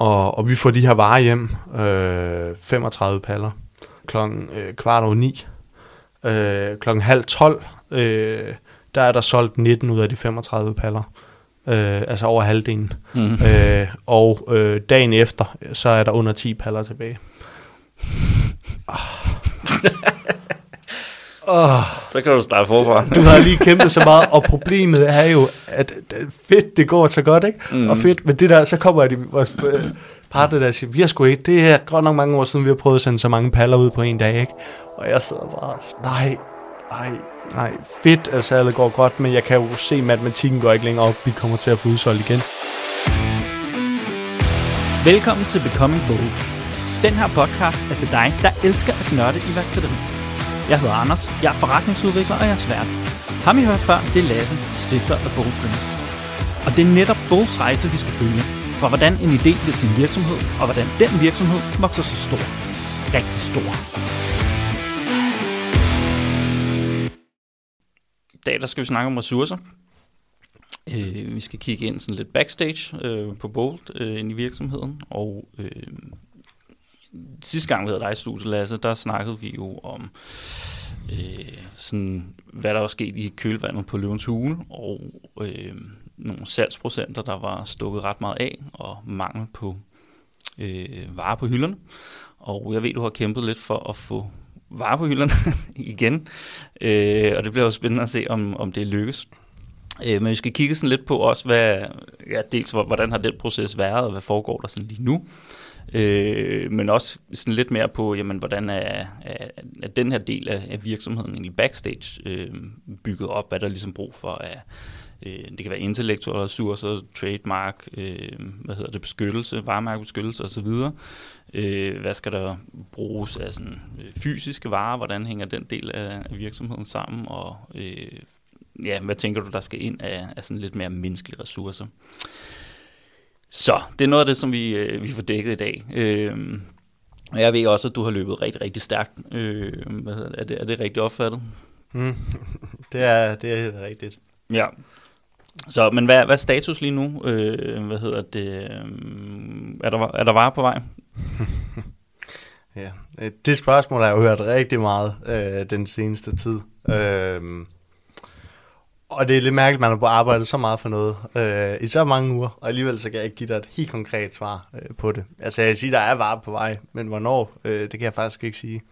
og, og vi får de her varer hjem, øh, 35 paller, klokken øh, kvart over ni. Øh, klokken halv 12, øh, der er der solgt 19 ud af de 35 paller. Øh, altså over halvdelen. Mm. Øh, og øh, dagen efter, så er der under 10 paller tilbage. oh, Så kan du starte forfra. du har lige kæmpet så meget, og problemet er jo, at fedt, det går så godt, ikke? Mm. Og fedt, men det der, så kommer de, vores øh, partner der siger, vi har sgu ikke, det er godt nok mange år siden, vi har prøvet at sende så mange paller ud på en dag, ikke? Og jeg sidder bare, nej, nej, nej, fedt, at salget går godt, men jeg kan jo se, at matematikken går ikke længere op, vi kommer til at få udsolgt igen. Velkommen til Becoming Bold. Den her podcast er til dig, der elsker at nørde iværksætteri. Jeg hedder Anders, jeg er forretningsudvikler og jeg er svært. Ham I hørt før, det er Lasse, stifter af Bold Dreams. Og det er netop Bolds rejse, vi skal følge. Fra hvordan en idé bliver til en virksomhed, og hvordan den virksomhed vokser så stor. Rigtig stor. I dag der skal vi snakke om ressourcer. Øh, vi skal kigge ind sådan lidt backstage øh, på Bolt øh, ind i virksomheden. Og øh, sidste gang vi havde dig i studiet, Lasse, der snakkede vi jo om øh, sådan, hvad der var sket i kølvandet på løvens hule, og øh, nogle salgsprocenter, der var stukket ret meget af, og mangel på øh, varer på hylderne. Og jeg ved, du har kæmpet lidt for at få varer på hylderne igen, øh, og det bliver jo spændende at se, om, om det lykkes. Øh, men vi skal kigge sådan lidt på også, hvad, ja, dels hvordan har den proces været, og hvad foregår der sådan lige nu. Øh, men også sådan lidt mere på, jamen, hvordan er, er, er den her del af, af virksomheden egentlig backstage øh, bygget op, hvad der er ligesom brug for af, øh, det kan være intellektuelle ressourcer, trademark, øh, hvad hedder det, beskyttelse, varemærkebeskyttelse osv. Øh, hvad skal der bruges af sådan, øh, fysiske varer, hvordan hænger den del af, af virksomheden sammen, og øh, ja, hvad tænker du, der skal ind af, af sådan lidt mere menneskelige ressourcer? Så det er noget af det, som vi, øh, vi får dækket i dag. Øh, og jeg ved også, at du har løbet rigtig, rigtig stærkt. Øh, hvad hedder det? Er, det, er det rigtigt opfattet? Mm. Det, er, det er rigtigt. Ja. Så, men hvad, hvad er status lige nu? Øh, hvad hedder det? Øh, er, der, er der varer på vej? ja, det spørgsmål har jeg jo hørt rigtig meget øh, den seneste tid. Øh, og det er lidt mærkeligt, at man har arbejdet så meget for noget øh, i så mange uger, og alligevel så kan jeg ikke give dig et helt konkret svar øh, på det. Altså jeg siger, der er varer på vej, men hvornår, øh, det kan jeg faktisk ikke sige.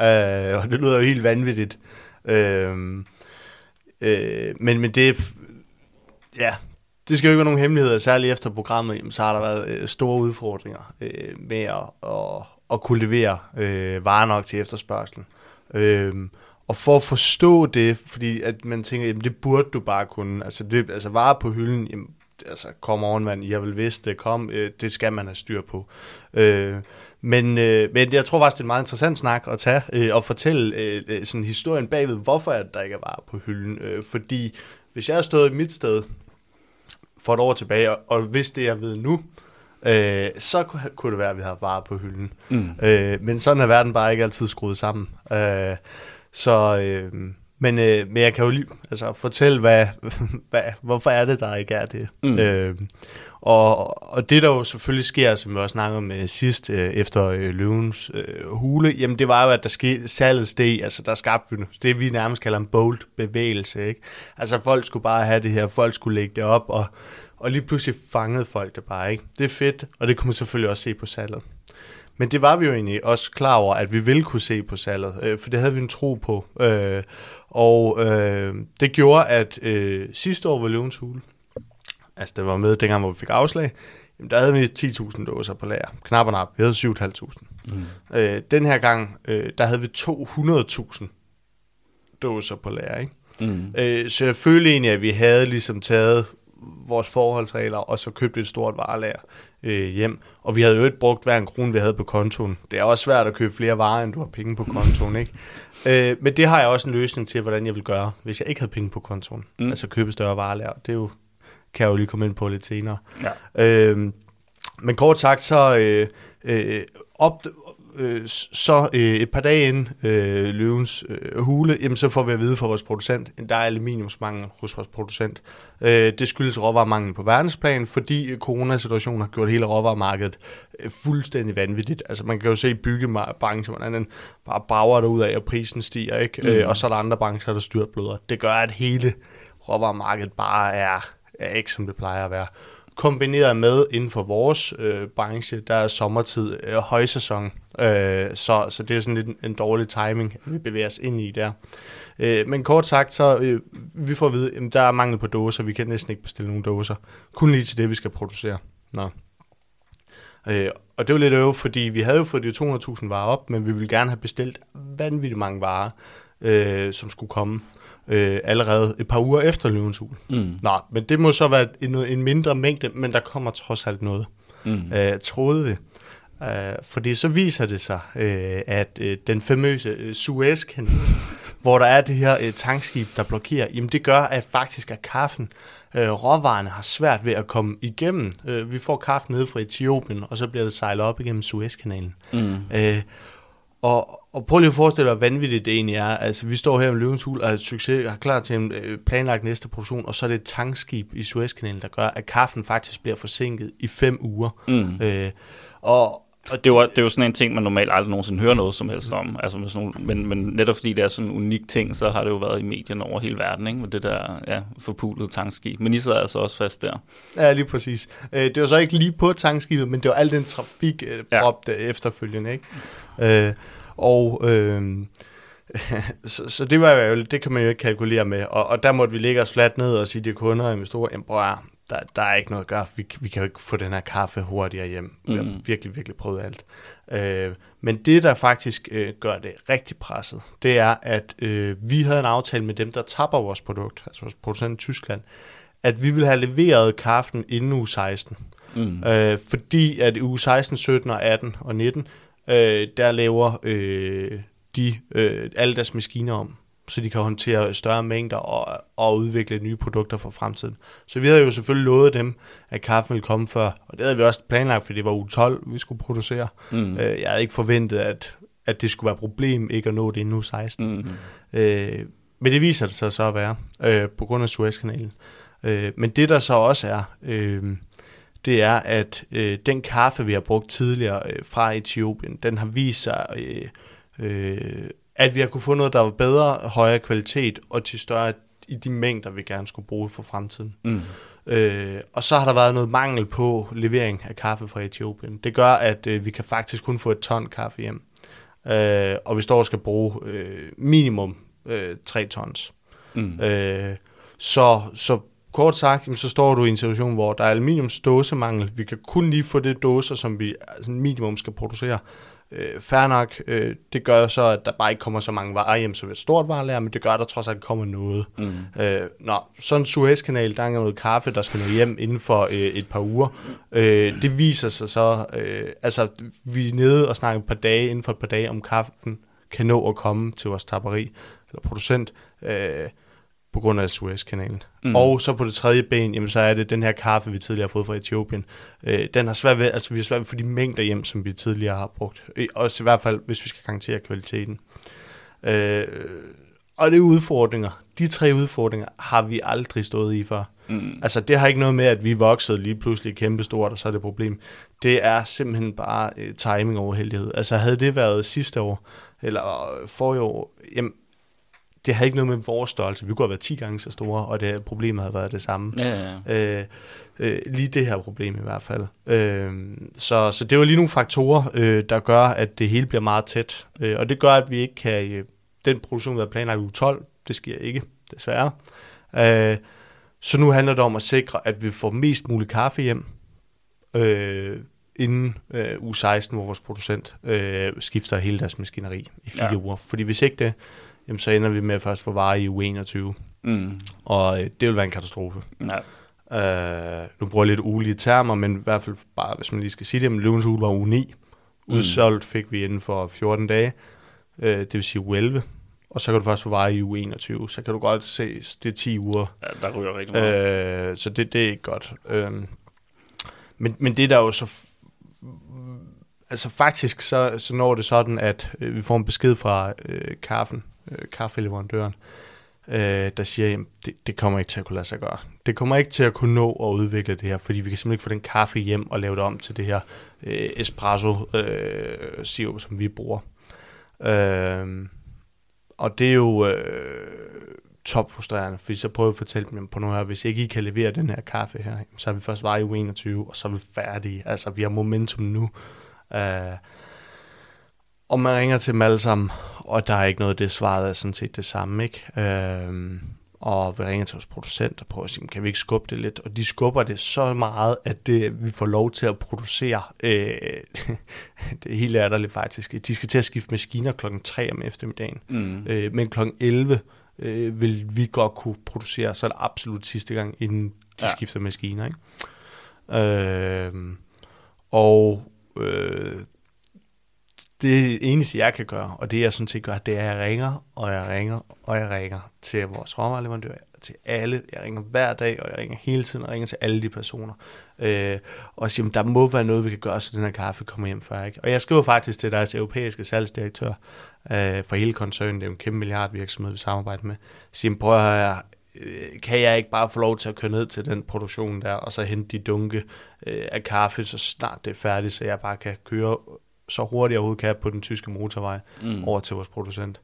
Øh, og det lyder jo helt vanvittigt. Øh, øh, men, men det, ja, det skal jo ikke være nogen hemmeligheder, særligt efter programmet, jamen, så har der været øh, store udfordringer øh, med at, at, at kunne levere øh, varer nok til efterspørgselen. Øh, og for at forstå det, fordi at man tænker, jamen det burde du bare kunne, altså, det, altså varer på hylden, jamen, altså kom ovenvand, jeg vil vidste det, kom, øh, det skal man have styr på. Øh, men, øh, men jeg tror faktisk, det er en meget interessant snak at tage øh, og fortælle øh, sådan historien bagved, hvorfor at der ikke er varer på hylden. Øh, fordi hvis jeg havde stået i mit sted for et år tilbage, og, og hvis det jeg ved nu, øh, så kunne det være, at vi havde varer på hylden. Mm. Øh, men sådan er verden bare ikke altid skruet sammen. Øh, så, øh, men, øh, men jeg kan jo altså, fortælle, hvad, hvad, hvorfor er det, der ikke er det. Mm. Øh, og, og det, der jo selvfølgelig sker, som vi også snakkede med sidst, øh, efter øh, løvens øh, hule, jamen det var jo, at der skete salget steg, altså der skabte vi det, vi nærmest kalder en bold bevægelse, ikke? Altså folk skulle bare have det her, folk skulle lægge det op, og, og lige pludselig fangede folk det bare, ikke? Det er fedt, og det kunne man selvfølgelig også se på salget. Men det var vi jo egentlig også klar over, at vi ville kunne se på salget, øh, for det havde vi en tro på. Øh, og øh, det gjorde, at øh, sidste år var løvens hule, altså det var med dengang, hvor vi fik afslag, jamen, der havde vi 10.000 dåser på lager. Knap og nap, vi havde 7.500. Mm. Øh, den her gang, øh, der havde vi 200.000 dåser på lager, ikke? Mm. Øh, så jeg følte egentlig, at vi havde ligesom taget vores forholdsregler, og så købte et stort varelager øh, hjem. Og vi havde jo ikke brugt hver en krone, vi havde på kontoen. Det er også svært at købe flere varer, end du har penge på kontoen, ikke? Øh, men det har jeg også en løsning til, hvordan jeg vil gøre, hvis jeg ikke havde penge på kontoen. Mm. Altså købe større varelager. Det er jo, kan jeg jo lige komme ind på lidt senere. Ja. Øh, men kort sagt, så øh, øh, op, øh, så øh, et par dage inden øh, løvens øh, hule, jamen så får vi at vide fra vores producent, at der er aluminiumsmangel hos vores producent. Øh, det skyldes råvaremangel på verdensplan, fordi coronasituationen har gjort hele råvaremarkedet øh, fuldstændig vanvittigt. Altså man kan jo se i byggebranchen, hvordan den bare brager ud af, og prisen stiger, ikke? Mm. Øh, og så er der andre brancher, der styrtbløder. Det gør, at hele råvaremarkedet bare er, er ikke, som det plejer at være kombineret med inden for vores øh, branche, der er sommertid øh, højsæson, øh, så, så det er sådan lidt en, en dårlig timing, at vi bevæger os ind i der. Øh, men kort sagt, så øh, vi får at vide, at der er mangel på dåser, vi kan næsten ikke bestille nogen dåser, kun lige til det, vi skal producere. Nå. Øh, og det var lidt øv, fordi vi havde jo fået de 200.000 varer op, men vi ville gerne have bestilt vanvittigt mange varer, øh, som skulle komme øh, allerede et par uger efter løvens hul. Mm. Nå, men det må så være en, en mindre mængde, men der kommer trods alt noget, mm. øh, troede vi. Uh, fordi så viser det sig, uh, at uh, den famøse uh, Suezkanal, hvor der er det her uh, tankskib, der blokerer, jamen det gør, at faktisk at kaffen, uh, råvarerne har svært ved at komme igennem. Uh, vi får kaffen ned fra Etiopien, og så bliver det sejlet op igennem Suezkanalen. Mm. Uh, og, og prøv lige at forestille dig, hvor vanvittigt det egentlig er. Altså, vi står her med Løvens Hul og er succes, er klar til en øh, planlagt næste produktion, og så er det et tankskib i Suezkanalen, der gør, at kaffen faktisk bliver forsinket i fem uger. Mm. Øh, og, og det, var, det er jo sådan en ting, man normalt aldrig nogensinde hører noget som helst om. Altså sådan nogle, men, men netop fordi det er sådan en unik ting, så har det jo været i medierne over hele verden, ikke? med det der ja, forpulede tankskib. Men I sidder altså også fast der. Ja, lige præcis. Det var så ikke lige på tankskibet, men det var al den trafik ja. efterfølgende. Ikke? Øh, og øh, så, så det var jo, det kan man jo ikke kalkulere med. Og, og der måtte vi ligge os fladt ned og sige til kunder og investorer, jamen bror, der, der er ikke noget at gøre. Vi, vi kan jo ikke få den her kaffe hurtigere hjem. Vi har mm. virkelig, virkelig prøvet alt. Øh, men det, der faktisk øh, gør det rigtig presset, det er, at øh, vi havde en aftale med dem, der tapper vores produkt, altså vores producent i Tyskland, at vi ville have leveret kaffen inden uge 16. Mm. Øh, fordi at uge 16, 17 og 18 og 19, øh, der laver øh, de øh, alle deres maskiner om, så de kan håndtere større mængder og, og udvikle nye produkter for fremtiden. Så vi havde jo selvfølgelig lovet dem, at kaffen ville komme før, og det havde vi også planlagt, fordi det var uge 12, vi skulle producere. Mm. Øh, jeg havde ikke forventet, at, at det skulle være et problem ikke at nå det endnu 16. Mm. Øh, men det viser det sig så at være, øh, på grund af Suezkanalen. Øh, men det der så også er, øh, det er, at øh, den kaffe, vi har brugt tidligere øh, fra Etiopien, den har vist sig, øh, øh, at vi har kunne få noget, der var bedre, højere kvalitet og til større i de mængder, vi gerne skulle bruge for fremtiden. Mm. Øh, og så har der været noget mangel på levering af kaffe fra Etiopien. Det gør, at øh, vi kan faktisk kun få et ton kaffe hjem. Øh, og vi står og skal bruge øh, minimum øh, 3 tons. Mm. Øh, så, så kort sagt, så står du i en situation, hvor der er aluminiumsdåsemangel. Vi kan kun lige få det dåser, som vi altså minimum skal producere. Øh, fair nok, øh, det gør så, at der bare ikke kommer så mange varer hjem som et stort varelager, men det gør, at der trods alt kommer noget. Mm. Øh, nå, sådan en Suezkanal, der er noget kaffe, der skal nå hjem inden for øh, et par uger. Øh, det viser sig så, øh, altså vi er nede og snakker et par dage, inden for et par dage, om kaffen kan nå at komme til vores tapperi, eller producent. Øh, på grund af Suezkanalen. Mm. Og så på det tredje ben, jamen, så er det den her kaffe, vi tidligere har fået fra Etiopien. Øh, den har svært ved, altså vi har svært ved at få de mængder hjem, som vi tidligere har brugt. Også i hvert fald, hvis vi skal garantere kvaliteten. Øh, og det er udfordringer. De tre udfordringer har vi aldrig stået i før. Mm. Altså det har ikke noget med, at vi voksede lige pludselig kæmpestort, og så er det et problem. Det er simpelthen bare uh, timing over heldighed. Altså havde det været sidste år, eller forrige år, jamen det havde ikke noget med vores størrelse. Vi kunne have været 10 gange så store, og det problemet havde været det samme. Ja, ja. Øh, øh, lige det her problem i hvert fald. Øh, så, så det var lige nogle faktorer, øh, der gør, at det hele bliver meget tæt. Øh, og det gør, at vi ikke kan... Øh, den produktion, vi har planlagt u 12, det sker ikke, desværre. Øh, så nu handler det om at sikre, at vi får mest muligt kaffe hjem, øh, inden øh, u 16, hvor vores producent øh, skifter hele deres maskineri i fire ja. uger. Fordi hvis ikke det, jamen, så ender vi med at først få varer i uge 21. Mm. Og øh, det vil være en katastrofe. Ja. Uh, nu bruger jeg lidt ulige termer, men i hvert fald bare, hvis man lige skal sige det, men løvens uge var uge 9. Mm. Udsolgt fik vi inden for 14 dage, uh, det vil sige uge 11. Og så kan du først få varer i uge 21. Så kan du godt se, det er 10 uger. Ja, der ryger rigtig meget. Uh, så det, det er ikke godt. Uh, men, men det der jo så altså faktisk så, så når det sådan, at øh, vi får en besked fra øh, kaffen, øh, kaffeleverandøren, øh, der siger, at det, det kommer ikke til at kunne lade sig gøre. Det kommer ikke til at kunne nå at udvikle det her, fordi vi kan simpelthen ikke få den kaffe hjem og lave det om til det her øh, espresso øh, som vi bruger. Øh, og det er jo øh, top frustrerende, fordi så prøver jeg at fortælle dem på nu her, hvis ikke I kan levere den her kaffe her, så er vi først var i u 21, og så er vi færdige. Altså, vi har momentum nu. Øh, og man ringer til dem alle sammen, og der er ikke noget, det svaret er sådan set det samme, ikke? Øh, og vi ringer til vores producent og prøver at sige, kan vi ikke skubbe det lidt? Og de skubber det så meget, at det, vi får lov til at producere. Øh, det er helt latterligt faktisk. De skal til at skifte maskiner klokken 3 om eftermiddagen. Mm. Øh, men klokken 11 øh, vil vi godt kunne producere, så er det absolut sidste gang, inden de ja. skifter maskiner. Ikke? Øh, og øh, det eneste, jeg kan gøre, og det jeg sådan set gør, det er, at jeg ringer, og jeg ringer, og jeg ringer til vores råvareleverandør, til alle. Jeg ringer hver dag, og jeg ringer hele tiden, og ringer til alle de personer. Øh, og siger, der må være noget, vi kan gøre, så den her kaffe kommer hjem før. Ikke? Og jeg skriver faktisk til deres europæiske salgsdirektør øh, for hele koncernen, det er jo en kæmpe milliardvirksomhed, vi samarbejder med, siger, prøv at høre, øh, kan jeg ikke bare få lov til at køre ned til den produktion der, og så hente de dunke øh, af kaffe, så snart det er færdigt, så jeg bare kan køre så hurtigt jeg overhovedet kan på den tyske motorvej mm. over til vores producent.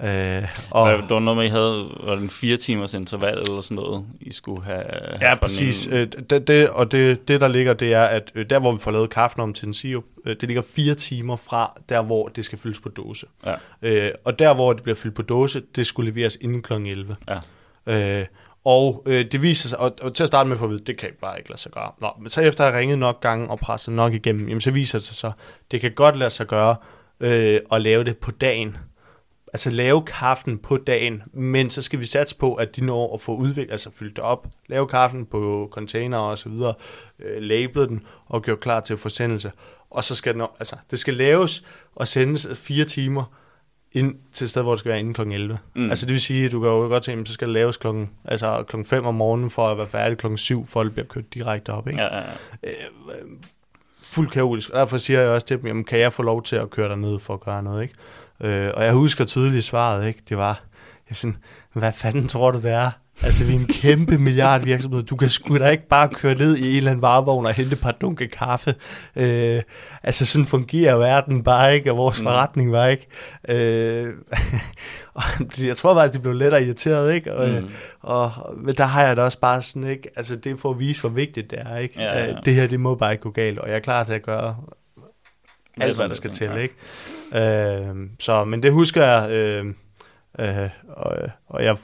Øh, og det var noget med, I havde var det en fire timers interval eller sådan noget, I skulle have... Ja, præcis. Øh, det, det, og det, det, der ligger, det er, at øh, der, hvor vi får lavet kaffen om til en sirup, øh, det ligger fire timer fra der, hvor det skal fyldes på dåse. Ja. Øh, og der, hvor det bliver fyldt på dåse, det skulle leveres inden kl. 11. Ja. Øh, og øh, det viser sig, og, og til at starte med for at vide, det kan jeg bare ikke lade sig gøre. Nå, men så efter at have ringet nok gange og presset nok igennem, jamen så viser det sig så, det kan godt lade sig gøre øh, at lave det på dagen. Altså lave kaffen på dagen, men så skal vi satse på, at de når at få udviklet, altså fyldt det op, lave kaffen på container og så videre, øh, label den og gøre klar til forsendelse. Og så skal den, altså det skal laves og sendes fire timer, ind til et sted, hvor det skal være inden kl. 11. Mm. Altså det vil sige, at du kan jo godt tænke, at så skal det laves klokken, altså kl. 5 om morgenen for at være færdig kl. 7, for at det bliver kørt direkte op. Ikke? Ja, ja, ja. Øh, fuldt kaotisk. Og derfor siger jeg også til dem, jamen, kan jeg få lov til at køre derned for at gøre noget? Ikke? Øh, og jeg husker tydeligt svaret, ikke? det var, jeg sådan, hvad fanden tror du det er? Altså, vi er en kæmpe milliardvirksomhed. Du kan sgu da ikke bare køre ned i en eller anden varevogn og hente et par dunke kaffe. Øh, altså, sådan fungerer verden bare ikke, og vores mm. forretning var ikke. Øh, jeg tror faktisk, de blev lettere irriteret, ikke? Og, mm. og, men der har jeg da også bare sådan, ikke? Altså, det er for at vise, hvor vigtigt det er, ikke? Ja, ja. Øh, det her, det må bare ikke gå galt, og jeg er klar til at gøre alt, hvad der skal til, ikke? Øh, så, men det husker jeg, øh, øh, og, og jeg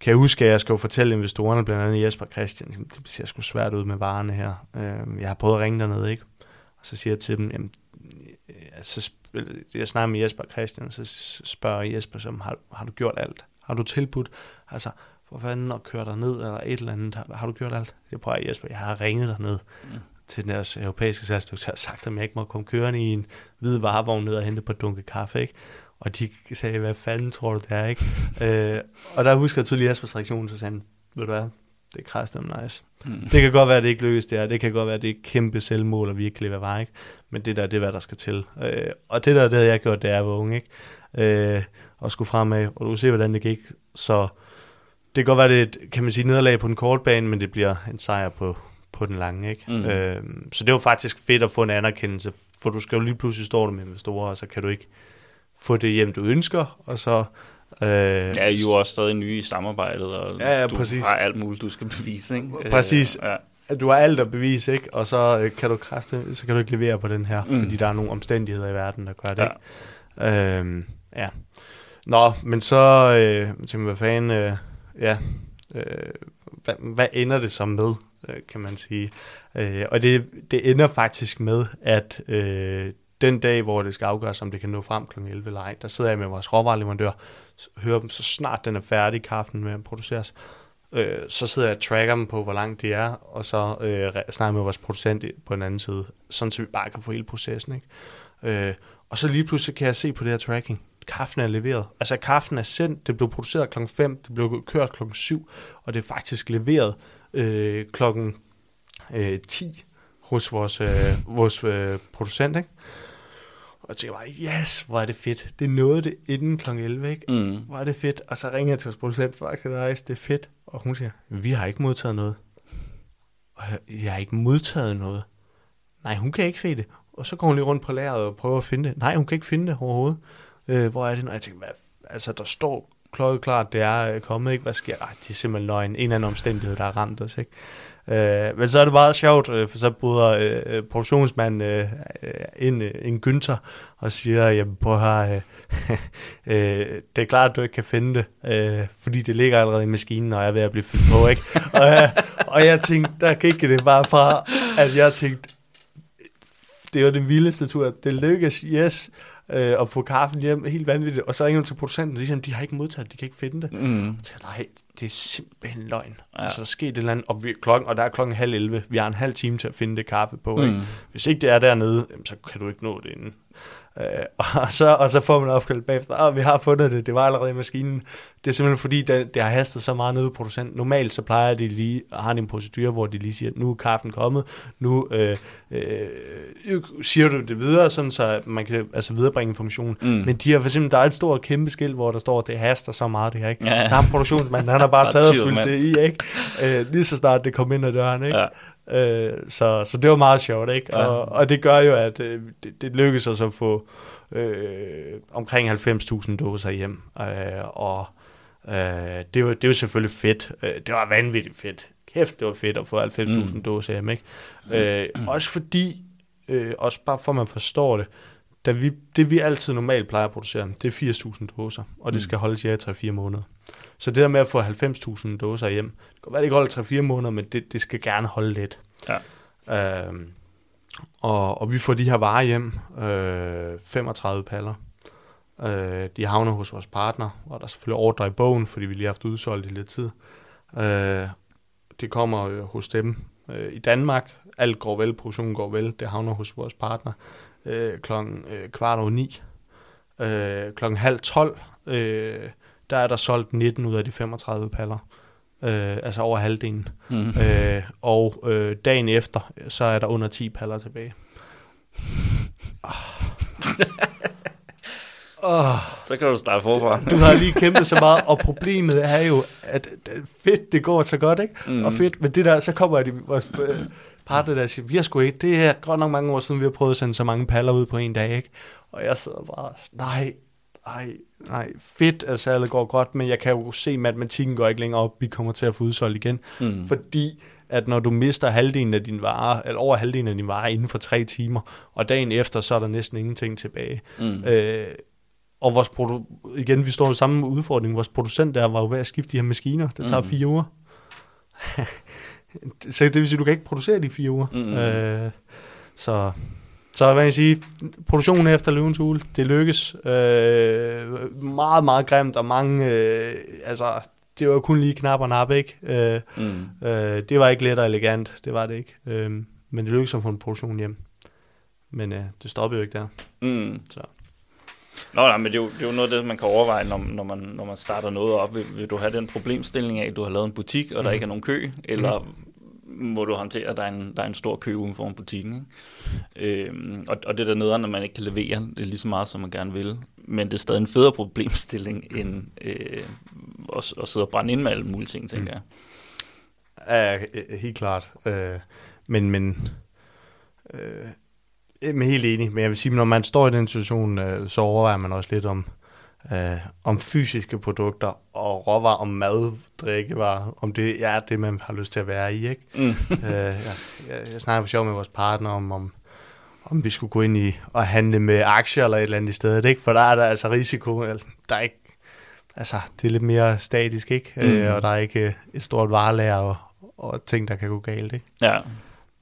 kan jeg huske, at jeg skal fortælle investorerne, blandt andet Jesper Christian, det ser sgu svært ud med varerne her. Øh, jeg har prøvet at ringe dernede, ikke? Og så siger jeg til dem, jamen, så jeg snakker med Jesper Christian, så spørger Jesper, som, har, har du gjort alt? Har du tilbudt, altså, for fanden at køre dig ned, eller et eller andet, har, har du gjort alt? Jeg prøver, Jesper, jeg har ringet derned mm. til deres europæiske salgsdirektør, og sagt, at jeg ikke må komme kørende i en hvid varevogn ned og hente på dunke kaffe, ikke? Og de sagde, hvad fanden tror du det er, ikke? øh, og der husker jeg tydeligt Jespers reaktion, så sagde han, ved du hvad, det er kraftigt nice. Mm. Det kan godt være, at det ikke lykkes det er. Det kan godt være, at det er kæmpe selvmål, og virkelig hvad var, ikke? Men det der, det er, hvad der skal til. Øh, og det der, det havde jeg gjort, er, jeg var ung, ikke? Øh, og skulle fremad, og du ser, hvordan det gik. Så det kan godt være, det er et, kan man sige, nederlag på den korte bane, men det bliver en sejr på, på den lange, ikke? Mm. Øh, så det var faktisk fedt at få en anerkendelse, for du skal jo lige pludselig stå der med investorer, og så kan du ikke få det hjem, du ønsker, og så... Øh, ja, I er jo også stadig nye i samarbejdet, og ja, ja, du præcis. har alt muligt, du skal bevise, ikke? Præcis. Ja. Du har alt at bevise, ikke? Og så øh, kan du kræfte, så kan du ikke levere på den her, mm. fordi der er nogle omstændigheder i verden, der gør det, ja. Ikke? Øh, ja. Nå, men så, øh, tænker, hvad fanden, øh, ja, øh, hvad, hvad ender det så med, øh, kan man sige? Øh, og det, det ender faktisk med, at øh, den dag, hvor det skal afgøres, om det kan nå frem kl. 11 eller ej, der sidder jeg med vores råvareleverandør, hører dem, så snart den er færdig, kaffen med at produceres, øh, så sidder jeg og tracker dem på, hvor langt det er, og så øh, snakker med vores producent på den anden side, sådan så vi bare kan få hele processen. Ikke? Øh, og så lige pludselig kan jeg se på det her tracking, kaffen er leveret. Altså kaffen er sendt, det blev produceret klokken 5, det blev kørt klokken 7, og det er faktisk leveret øh, klokken øh, 10 hos vores, øh, vores øh, producent, ikke? Og jeg tænker bare, yes, hvor er det fedt. Det nåede det inden kl. 11, ikke? Mm. Hvor er det fedt. Og så ringer jeg til vores producent, fuck, det er nice, det er fedt. Og hun siger, vi har ikke modtaget noget. Og jeg, jeg har ikke modtaget noget. Nej, hun kan ikke se det. Og så går hun lige rundt på lageret og prøver at finde det. Nej, hun kan ikke finde det overhovedet. Øh, hvor er det? Og jeg tænker, hvad, altså der står klokkeklart, det er øh, kommet, ikke? Hvad sker der? Det er simpelthen løgn. En eller anden omstændighed, der har ramt os, ikke? Øh, men så er det meget sjovt, øh, for så bryder øh, produktionsmanden øh, øh, ind, øh, en Günther og siger, jamen prøv her, øh, øh, det er klart, at du ikke kan finde det, øh, fordi det ligger allerede i maskinen, og jeg er ved at blive fyldt på, ikke? og, jeg, og jeg tænkte, der gik det bare fra, at jeg tænkte, det var den vildeste tur, det lykkedes, yes, øh, at få kaffen hjem, helt vanvittigt, og så ringer til producenten, og de siger, de har ikke modtaget det, de kan ikke finde det. Mm. Så jeg, nej, det er simpelthen løgn. Ja. Altså, der er sket et eller andet, og, vi, klokken, og der er klokken halv 11. Vi har en halv time til at finde det kaffe på. Mm. Ikke? Hvis ikke det er dernede, jamen, så kan du ikke nå det inden. Øh, og, så, og så får man opkald bagefter, ah, vi har fundet det, det var allerede i maskinen. Det er simpelthen fordi, det, det har hastet så meget nede i producenten. Normalt så plejer de lige at have en procedure, hvor de lige siger, nu er kaffen kommet, nu øh, øh, siger du det videre, sådan så man kan altså viderebringe information. Mm. Men de har for eksempel, der er et stort kæmpe skilt, hvor der står, det haster så meget det her, ikke? Ja. Så produktionsmanden, han har bare taget og fyldt det i, ikke? Øh, lige så snart det kom ind ad døren, ikke? Ja. Øh, så, så det var meget sjovt, ikke? Ja. Og, og det gør jo, at øh, det, det lykkes os at få øh, omkring 90.000 doser hjem. Øh, og øh, det, var, det var selvfølgelig fedt. Øh, det var vanvittigt fedt. Kæft, det var fedt at få 90.000 Mm. mm. doser hjem, ikke? Øh, også fordi, øh, også bare for at man forstår det, da vi, det vi altid normalt plejer at producere, det er 80.000 doser, og det Mm. skal holdes i 3-4 måneder. Så det der med at få 90.000 doser hjem, det kan være, det ikke holder 3-4 måneder, men det, det skal gerne holde lidt. Ja. Øhm, og, og vi får de her varer hjem, øh, 35 paller. Øh, de havner hos vores partner, og der er selvfølgelig ordre i bogen, fordi vi lige har haft udsolgt i lidt tid. Øh, det kommer øh, hos dem øh, i Danmark. Alt går vel, produktionen går vel. Det havner hos vores partner øh, klokken øh, kvart over ni. Øh, klokken halv tolv, øh, der er der solgt 19 ud af de 35 paller. Øh, altså over halvdelen. Mm. Øh, og øh, dagen efter, så er der under 10 paller tilbage. Oh, Så kan du starte forfra. du har lige kæmpet så meget, og problemet er jo, at fedt, det går så godt, ikke? Mm. Og fedt, men det der, så kommer de, vores øh, partner der siger, vi har sgu ikke, det er godt nok mange år siden, vi har prøvet at sende så mange paller ud på en dag, ikke? Og jeg sidder bare, nej, nej, nej, fedt, at salget går godt, men jeg kan jo se, at matematikken går ikke længere op, vi kommer til at få udsolgt igen. Mm. Fordi at når du mister halvdelen af din varer, eller over halvdelen af din varer inden for tre timer, og dagen efter, så er der næsten ingenting tilbage. Mm. Øh, og vores produ- igen, vi står i samme udfordring. Vores producent der var jo ved at skifte de her maskiner. Det tager Mhm. fire uger. så det vil sige, du kan ikke producere de fire uger. Mhm. Øh, så, så hvad jeg sige, produktionen efter løvens hule, det lykkes. Øh, meget, meget grimt, og mange, øh, altså, det var kun lige knap og nap, ikke? Øh, Mm. Øh, det var ikke let og elegant, det var det ikke. Øh, men det lykkedes at få en produktion hjem. Men øh, det stoppede jo ikke der. Mm. Så. Nå, nej, men det er, jo, det er jo noget af det, man kan overveje, når, når, man, når man starter noget op. Vil, vil du have den problemstilling af, at du har lavet en butik, og der Mm. ikke er nogen kø, eller må du håndtere, at der er en, der er en stor kø uden for butikken. Ikke? Øhm, og, og det der nederen, når man ikke kan levere, det lige så meget, som man gerne vil. Men det er stadig en federe problemstilling, end øh, at, at sidde og brænde ind med alle mulige ting, tænker Mm. jeg. Ja, helt klart. Øh, men, men, øh, er helt enig, men jeg vil sige, når man står i den situation, øh, så overvejer man også lidt om, øh, om fysiske produkter og råvarer, om mad, drikkevarer, om det er det, man har lyst til at være i, ikke? Mm. øh, jeg, jeg, jeg snakker for sjov med vores partner om, om, om vi skulle gå ind i og handle med aktier eller et eller andet i stedet, ikke? For der er der altså risiko, der er ikke, altså det er lidt mere statisk, ikke? Mm. Mm. Øh, og der er ikke øh, et stort varelager og, og ting, der kan gå galt, ikke? Ja,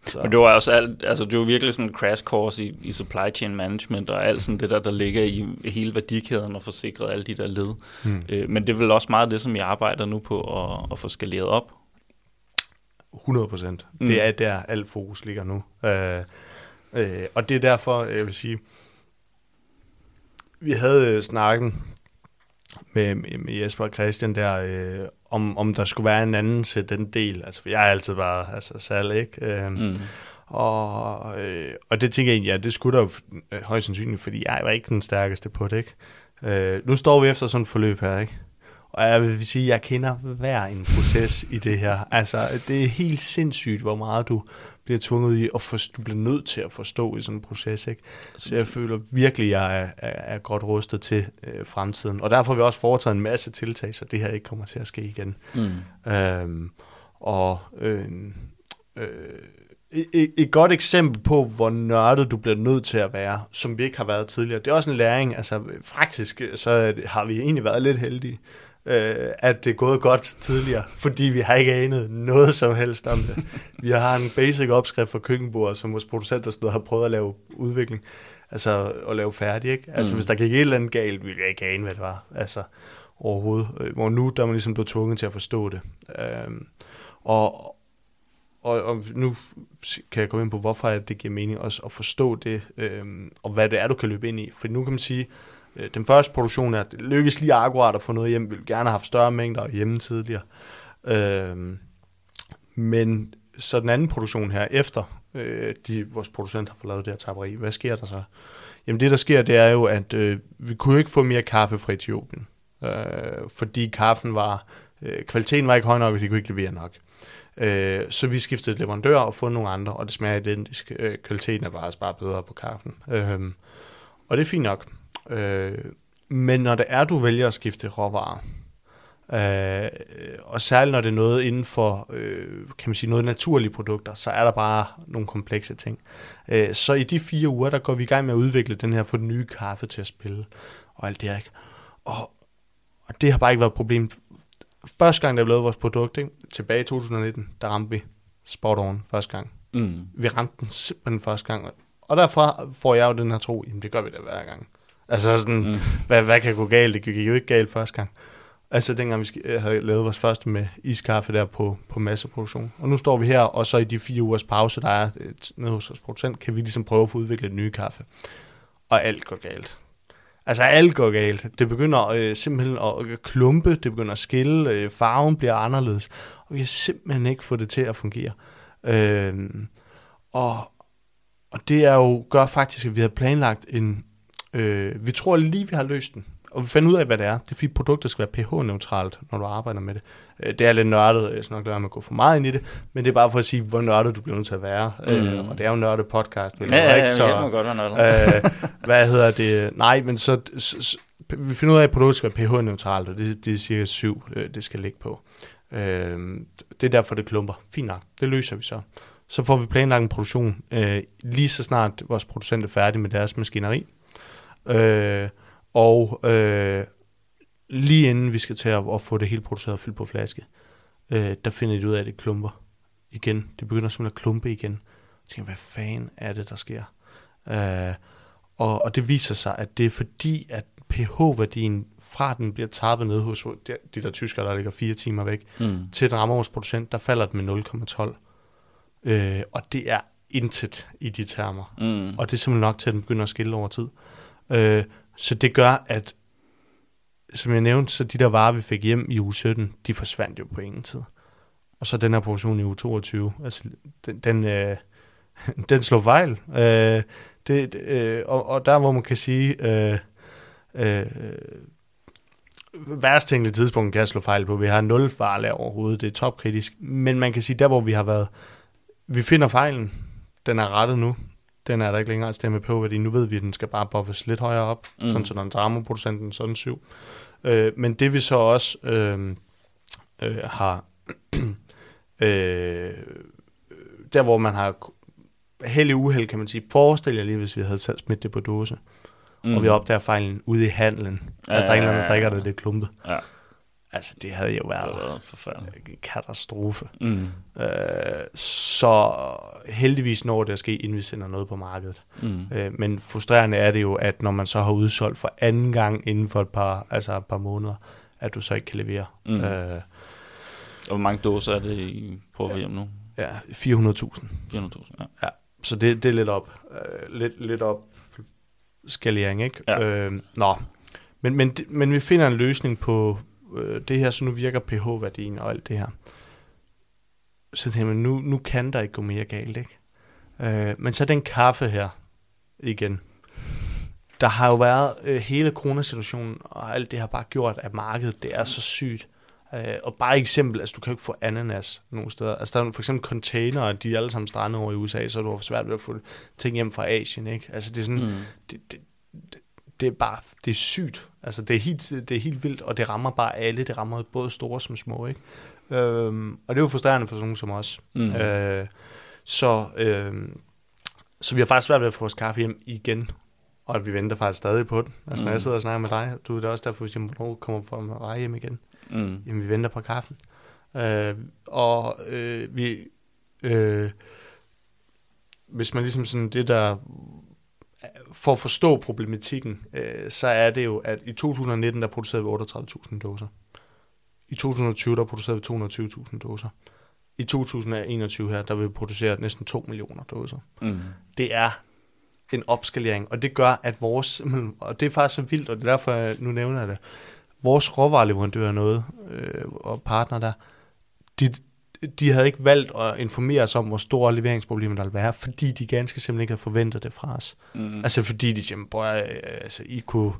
Så. og det var også alt, altså det var virkelig sådan en crash course i, i supply chain management, og alt sådan det der, der ligger i hele værdikæden og få sikret alle de der led. Hmm. Øh, men det er vel også meget det, som jeg arbejder nu på at, at få skaleret op. 100 procent. Mm. Mm. Det er der, alt fokus ligger nu. Øh, øh, og det er derfor, jeg vil sige, vi havde øh, snakken med, med, Jesper og Christian der, øh, om, om der skulle være en anden til den del. Altså, jeg er altid bare altså, salg, ikke? Øh, mm. Mm. Og, øh, og det tænker jeg egentlig, ja, det skulle der jo øh, højst sandsynligt, fordi jeg var ikke den stærkeste på det, ikke? Øh, nu står vi efter sådan et forløb her, ikke? Og jeg vil sige, at jeg kender hver en proces i det her. Altså, det er helt sindssygt, hvor meget du bliver tvunget i, og for, du bliver nødt til at forstå i sådan en proces. Ikke? Så jeg føler virkelig, at jeg er, er, er godt rustet til øh, fremtiden. Og derfor har vi også foretaget en masse tiltag, så det her ikke kommer til at ske igen. Mm. Øhm, og øh, øh, et, et godt eksempel på, hvor nørdet du bliver nødt til at være, som vi ikke har været tidligere. Det er også en læring. Altså faktisk, så har vi egentlig været lidt heldige øh, at det er gået godt tidligere, fordi vi har ikke anet noget som helst om det. Vi har en basic opskrift for køkkenbordet, som vores producenter stod har prøvet at lave udvikling, altså at lave færdig, ikke? Altså mm. hvis der gik et eller andet galt, ville jeg ikke ane, hvad det var, altså overhovedet. Øh, hvor nu, der er man ligesom blevet tvunget til at forstå det. Øh, og, og, og nu kan jeg komme ind på, hvorfor det giver mening også at forstå det, øh, og hvad det er, du kan løbe ind i. For nu kan man sige, Øh, den første produktion er, at det lykkes lige akkurat at få noget hjem. Vi vil gerne have haft større mængder hjemme tidligere. Øh, men så den anden produktion her, efter øh, de, vores producent har fået lavet det her taberi, hvad sker der så? Jamen det, der sker, det er jo, at øh, vi kunne ikke få mere kaffe fra Etiopien. Øh, fordi kaffen var, øh, kvaliteten var ikke høj nok, og de kunne ikke levere nok. Øh, så vi skiftede leverandør og fundet nogle andre, og det smager identisk. Øh, kvaliteten er bare, bare bedre på kaffen. Øh, og det er fint nok. Øh, men når det er, du vælger at skifte råvarer, øh, og særligt når det er noget inden for, øh, kan man sige, noget naturlige produkter, så er der bare nogle komplekse ting. Øh, så i de fire uger, der går vi i gang med at udvikle den her, for den nye kaffe til at spille, og alt det her. Ikke? Og, og det har bare ikke været et problem. Første gang, da vi lavede vores produkt, ikke? tilbage i 2019, der ramte vi spot on første gang. Mm. Vi ramte den simpelthen første gang. Og derfra får jeg jo den her tro, jamen det gør vi da hver gang. Altså sådan, mm. hvad, hvad kan gå galt? Det gik jo ikke galt første gang. Altså dengang vi øh, havde lavet vores første med iskaffe der på, på masseproduktion. Og nu står vi her, og så i de fire ugers pause, der er øh, nede hos vores producent, kan vi ligesom prøve at få udviklet en ny kaffe. Og alt går galt. Altså alt går galt. Det begynder øh, simpelthen at klumpe, det begynder at skille, øh, farven bliver anderledes. Og vi kan simpelthen ikke få det til at fungere. Øh, og, og det er jo, gør faktisk, at vi har planlagt en, Øh, vi tror lige, vi har løst den. Og vi fandt ud af, hvad det er. Det er fordi produktet skal være pH-neutralt, når du arbejder med det. Øh, det er lidt nørdet, jeg nok lade mig at gå for meget ind i det, men det er bare for at sige, hvor nørdet du bliver nødt til at være. Øh, mm. Øh, og det er jo nørdet podcast. Vil ja, ja, ikke? Så, ja, må godt være nørdet. øh, hvad hedder det? Nej, men så, så, så vi finder ud af, at produktet skal være pH-neutralt, og det, det er cirka 7, øh, det skal ligge på. Øh, det er derfor, det klumper. Fint nok, det løser vi så. Så får vi planlagt en produktion øh, lige så snart vores producent er færdig med deres maskineri. Øh, og øh, lige inden vi skal til at, at få det hele produceret og fyldt på flaske, øh, der finder de ud af, at det klumper igen. Det begynder simpelthen at klumpe igen. Jeg tænker, hvad fanden er det, der sker? Øh, og, og det viser sig, at det er fordi, at pH-værdien fra den bliver tappet ned hos de, de der tyskere, der ligger fire timer væk, mm. til den rammer hos producent, der falder den med 0,12. Øh, og det er intet i de termer. Mm. Og det er simpelthen nok til, at den begynder at skille over tid. Øh, så det gør, at som jeg nævnte, så de der varer, vi fik hjem i uge 17, de forsvandt jo på ingen tid. Og så den her produktion i uge 22, altså den, den, øh, den slog fejl. Øh, det, øh, og, og der, hvor man kan sige, øh, øh, værst tænkelige tidspunkt kan jeg slå fejl på. Vi har nul farle overhovedet, det er topkritisk. Men man kan sige, der hvor vi har været, vi finder fejlen, den er rettet nu den er der ikke længere at stemme på, fordi nu ved vi, at den skal bare buffes lidt højere op, mm. sådan så den drammer producenten sådan syv. Øh, men det vi så også øh, øh, har, øh, der hvor man har held i uheld, kan man sige, forestil jer lige, hvis vi havde smidt det på dåse, mm. og vi opdager fejlen ude i handlen, ja, at der er en eller anden, der drikker det lidt klumpet. Ja. Altså, det havde jo været en katastrofe. Mm. Øh, så heldigvis når det at ske, inden vi sender noget på markedet. Mm. Øh, men frustrerende er det jo, at når man så har udsolgt for anden gang inden for et par, altså et par måneder, at du så ikke kan levere. Mm. Øh, og hvor mange dåser er det, I prøver hjem nu? Ja, 400.000. 400.000, ja. ja. Så det, det er lidt op, øh, lidt, lidt op skalering, ikke? Ja. Øh, nå, men, men, men vi finder en løsning på, øh, det her, så nu virker pH-værdien og alt det her. Så tænker man, nu, nu kan der ikke gå mere galt, ikke? Øh, men så den kaffe her, igen. Der har jo været øh, hele coronasituationen, og alt det har bare gjort, at markedet det er så sygt. Øh, og bare et eksempel, altså du kan jo ikke få ananas nogen steder. Altså der er for eksempel container, de er alle sammen strandet over i USA, så du svært ved at få ting hjem fra Asien, ikke? Altså det er sådan, mm. det, det, det, det er bare, det er sygt. Altså det er, helt, det er helt vildt, og det rammer bare alle. Det rammer både store som små, ikke? Øhm, og det er jo frustrerende for sådan som os. Mm. Øh, så, øh, så vi har faktisk svært ved at få vores kaffe hjem igen, og vi venter faktisk stadig på den. Altså mm. når jeg sidder og snakker med dig, du er det også derfor, at hvornår kommer fra vej hjem igen? Mm. Jamen vi venter på kaffen. Øh, og øh, vi... Øh, hvis man ligesom sådan det der for at forstå problematikken, øh, så er det jo, at i 2019, der producerede vi 38.000 doser. I 2020, der producerede vi 220.000 doser. I 2021 her, der vil vi producere næsten 2 millioner doser. Mm. Det er en opskalering, og det gør, at vores, og det er faktisk så vildt, og det er derfor, jeg nu nævner det, vores råvareleverandører noget, øh, og partner der, de, de havde ikke valgt at informere os om, hvor store leveringsproblemer der ville være, fordi de ganske simpelthen ikke havde forventet det fra os. Mm. Altså fordi de siger, bror, altså I kunne,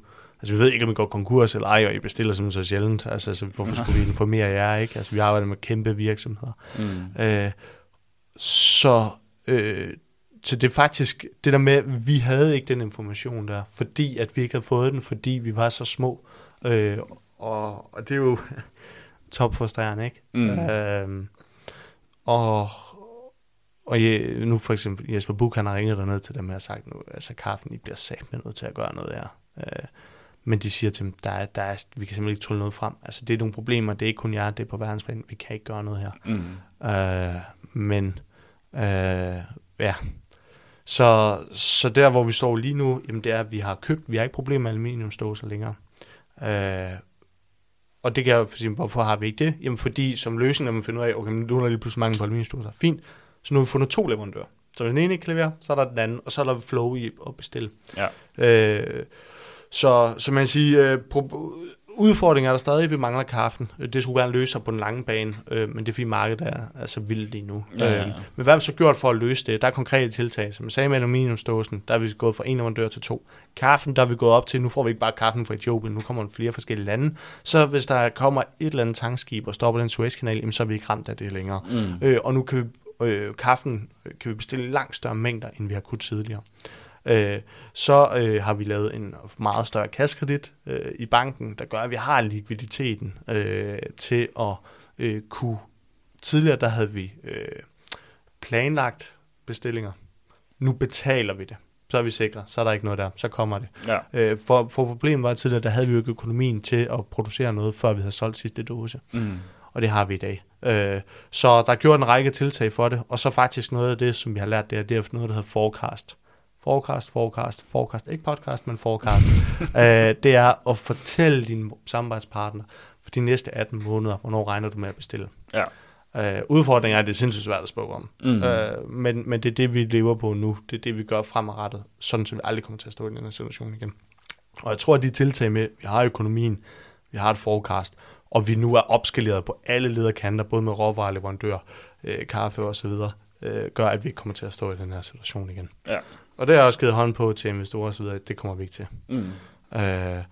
altså vi ved ikke, om I går konkurs eller ej, og I bestiller simpelthen så sjældent, altså, altså hvorfor skulle vi informere jer, ikke? Altså vi arbejder med kæmpe virksomheder. Mm. Øh, så, øh, så det er faktisk det der med, at vi havde ikke den information der, fordi at vi ikke havde fået den, fordi vi var så små. Øh, og, og det er jo top frustrerende, ikke? Mm. Øh, og, og je, nu for eksempel Jesper Buk, han har ringet derned til dem og sagt nu, altså kaffen, I bliver sat med noget til at gøre noget her. Øh, men de siger til dem, der er, der er, vi kan simpelthen ikke tåle noget frem. Altså det er nogle problemer, det er ikke kun jer, det er på verdensplan, vi kan ikke gøre noget her. Mm. Øh, men øh, ja, så, så der hvor vi står lige nu, jamen det er, at vi har købt, vi har ikke problemer med aluminiumståser længere. Øh, og det kan jeg sige, hvorfor har vi ikke det? Jamen fordi som løsning, når man finder ud af, okay, nu er der lige pludselig mange på aluminiumsdåser. Fint. Så nu har vi fundet to leverandører. Så hvis den ene ikke kan levere, så er der den anden, og så er der flow i at bestille. Ja. Øh, så, så man siger, øh, udfordringer er der stadig, vi mangler kaffen. Det skulle gerne løse sig på den lange bane, øh, men det er fordi markedet er altså vildt lige nu. Ja, ja, ja. Øh, men hvad har vi så gjort for at løse det? Der er konkrete tiltag. Som jeg sagde med aluminiumsdåsen, der er vi gået fra en leverandør til to. Kaffen, der er vi gået op til, nu får vi ikke bare kaffen fra Etiopien, nu kommer der flere forskellige lande. Så hvis der kommer et eller andet tankskib og stopper den Suezkanal, så er vi ikke ramt af det længere. Mm. Øh, og nu kan vi, øh, kaffen kan vi bestille langt større mængder, end vi har kunnet tidligere øh, så øh, har vi lavet en meget større kaskredit øh, i banken, der gør, at vi har likviditeten øh, til at øh, kunne... Tidligere der havde vi øh, planlagt bestillinger. Nu betaler vi det. Så er vi sikre. Så er der ikke noget der. Så kommer det. Ja. Øh, for, for problemet var at tidligere, der havde vi jo ikke økonomien til at producere noget, før vi havde solgt sidste dose. Mm. Og det har vi i dag. Øh, så der er gjort en række tiltag for det, og så faktisk noget af det, som vi har lært, det er, det er noget, der hedder forecast. Forecast, forecast, forecast, ikke podcast, men forecast. øh, det er at fortælle din samarbejdspartner for de næste 18 måneder, hvornår regner du med at bestille. Ja. Øh, udfordringen er, at det er sindssygt svært at spå om. Mm. Øh, men, men det er det, vi lever på nu. Det er det, vi gør fremadrettet, sådan så vi aldrig kommer til at stå i den her situation igen. Og jeg tror, at de tiltag med, vi har økonomien, vi har et forecast, og vi nu er opskaleret på alle lederkanter, både med råvareleverandør, øh, kaffe og så videre, øh, gør, at vi ikke kommer til at stå i den her situation igen. Ja. Og det har jeg også givet hånd på til investorer videre, det kommer vi ikke til. Mm. Øh,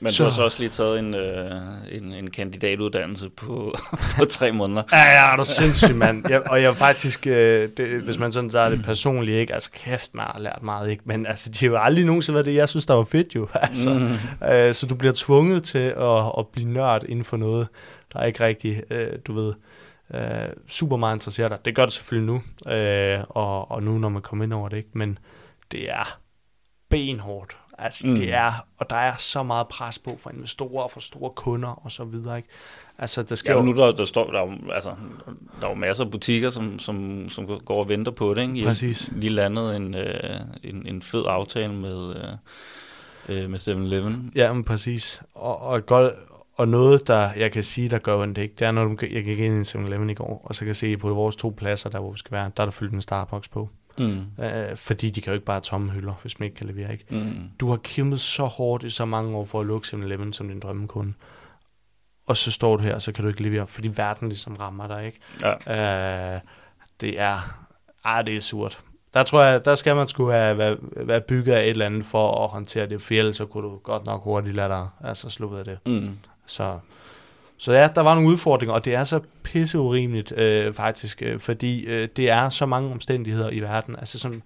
men så. du har så også lige taget en, øh, en, en kandidatuddannelse på, på tre måneder. Ja, ja, er du sindssyg, mand. Jeg, og jeg faktisk, øh, det, hvis man sådan tager det personligt, ikke? Altså kæft, man har lært meget, ikke? Men altså, det har jo aldrig nogensinde været det, jeg synes, der var fedt jo. Altså, mm. øh, så du bliver tvunget til at, at blive nørd inden for noget, der er ikke rigtig, øh, du ved, øh, super meget interesseret dig. Det gør det selvfølgelig nu, øh, og, og nu når man kommer ind over det, ikke? men det er benhårdt. Altså, mm. det er, og der er så meget pres på for investorer og for store kunder og så videre, ikke? Altså, der skal ja, jo... nu der, der står, der er, altså, der er jo masser af butikker, som, som, som går og venter på det, ikke? I Præcis. Lige landet en, øh, en, en fed aftale med, øh, øh med 7-Eleven. Ja, men præcis. Og, og et godt, og noget, der jeg kan sige, der gør ikke, det er, når du, jeg gik ind i 7-Eleven i går, og så kan jeg se på vores to pladser, der hvor vi skal være, der er der fyldt en Starbucks på. Mm. Øh, fordi de kan jo ikke bare tomme hylder, hvis man ikke kan levere. Ikke? Mm. Du har kæmpet så hårdt i så mange år for at lukke 7-Eleven som din drømmekunde. Og så står du her, og så kan du ikke levere, fordi verden ligesom rammer dig. Ikke? Ja. Øh, det er, ah, det er surt. der tror jeg, der skal man skulle have være, være bygget af et eller andet for at håndtere det, for ellers så kunne du godt nok hurtigt lade dig altså, ud af det. Mm. Så, så ja, der var nogle udfordringer, og det er så pisse urimeligt øh, faktisk, øh, fordi øh, det er så mange omstændigheder i verden, altså som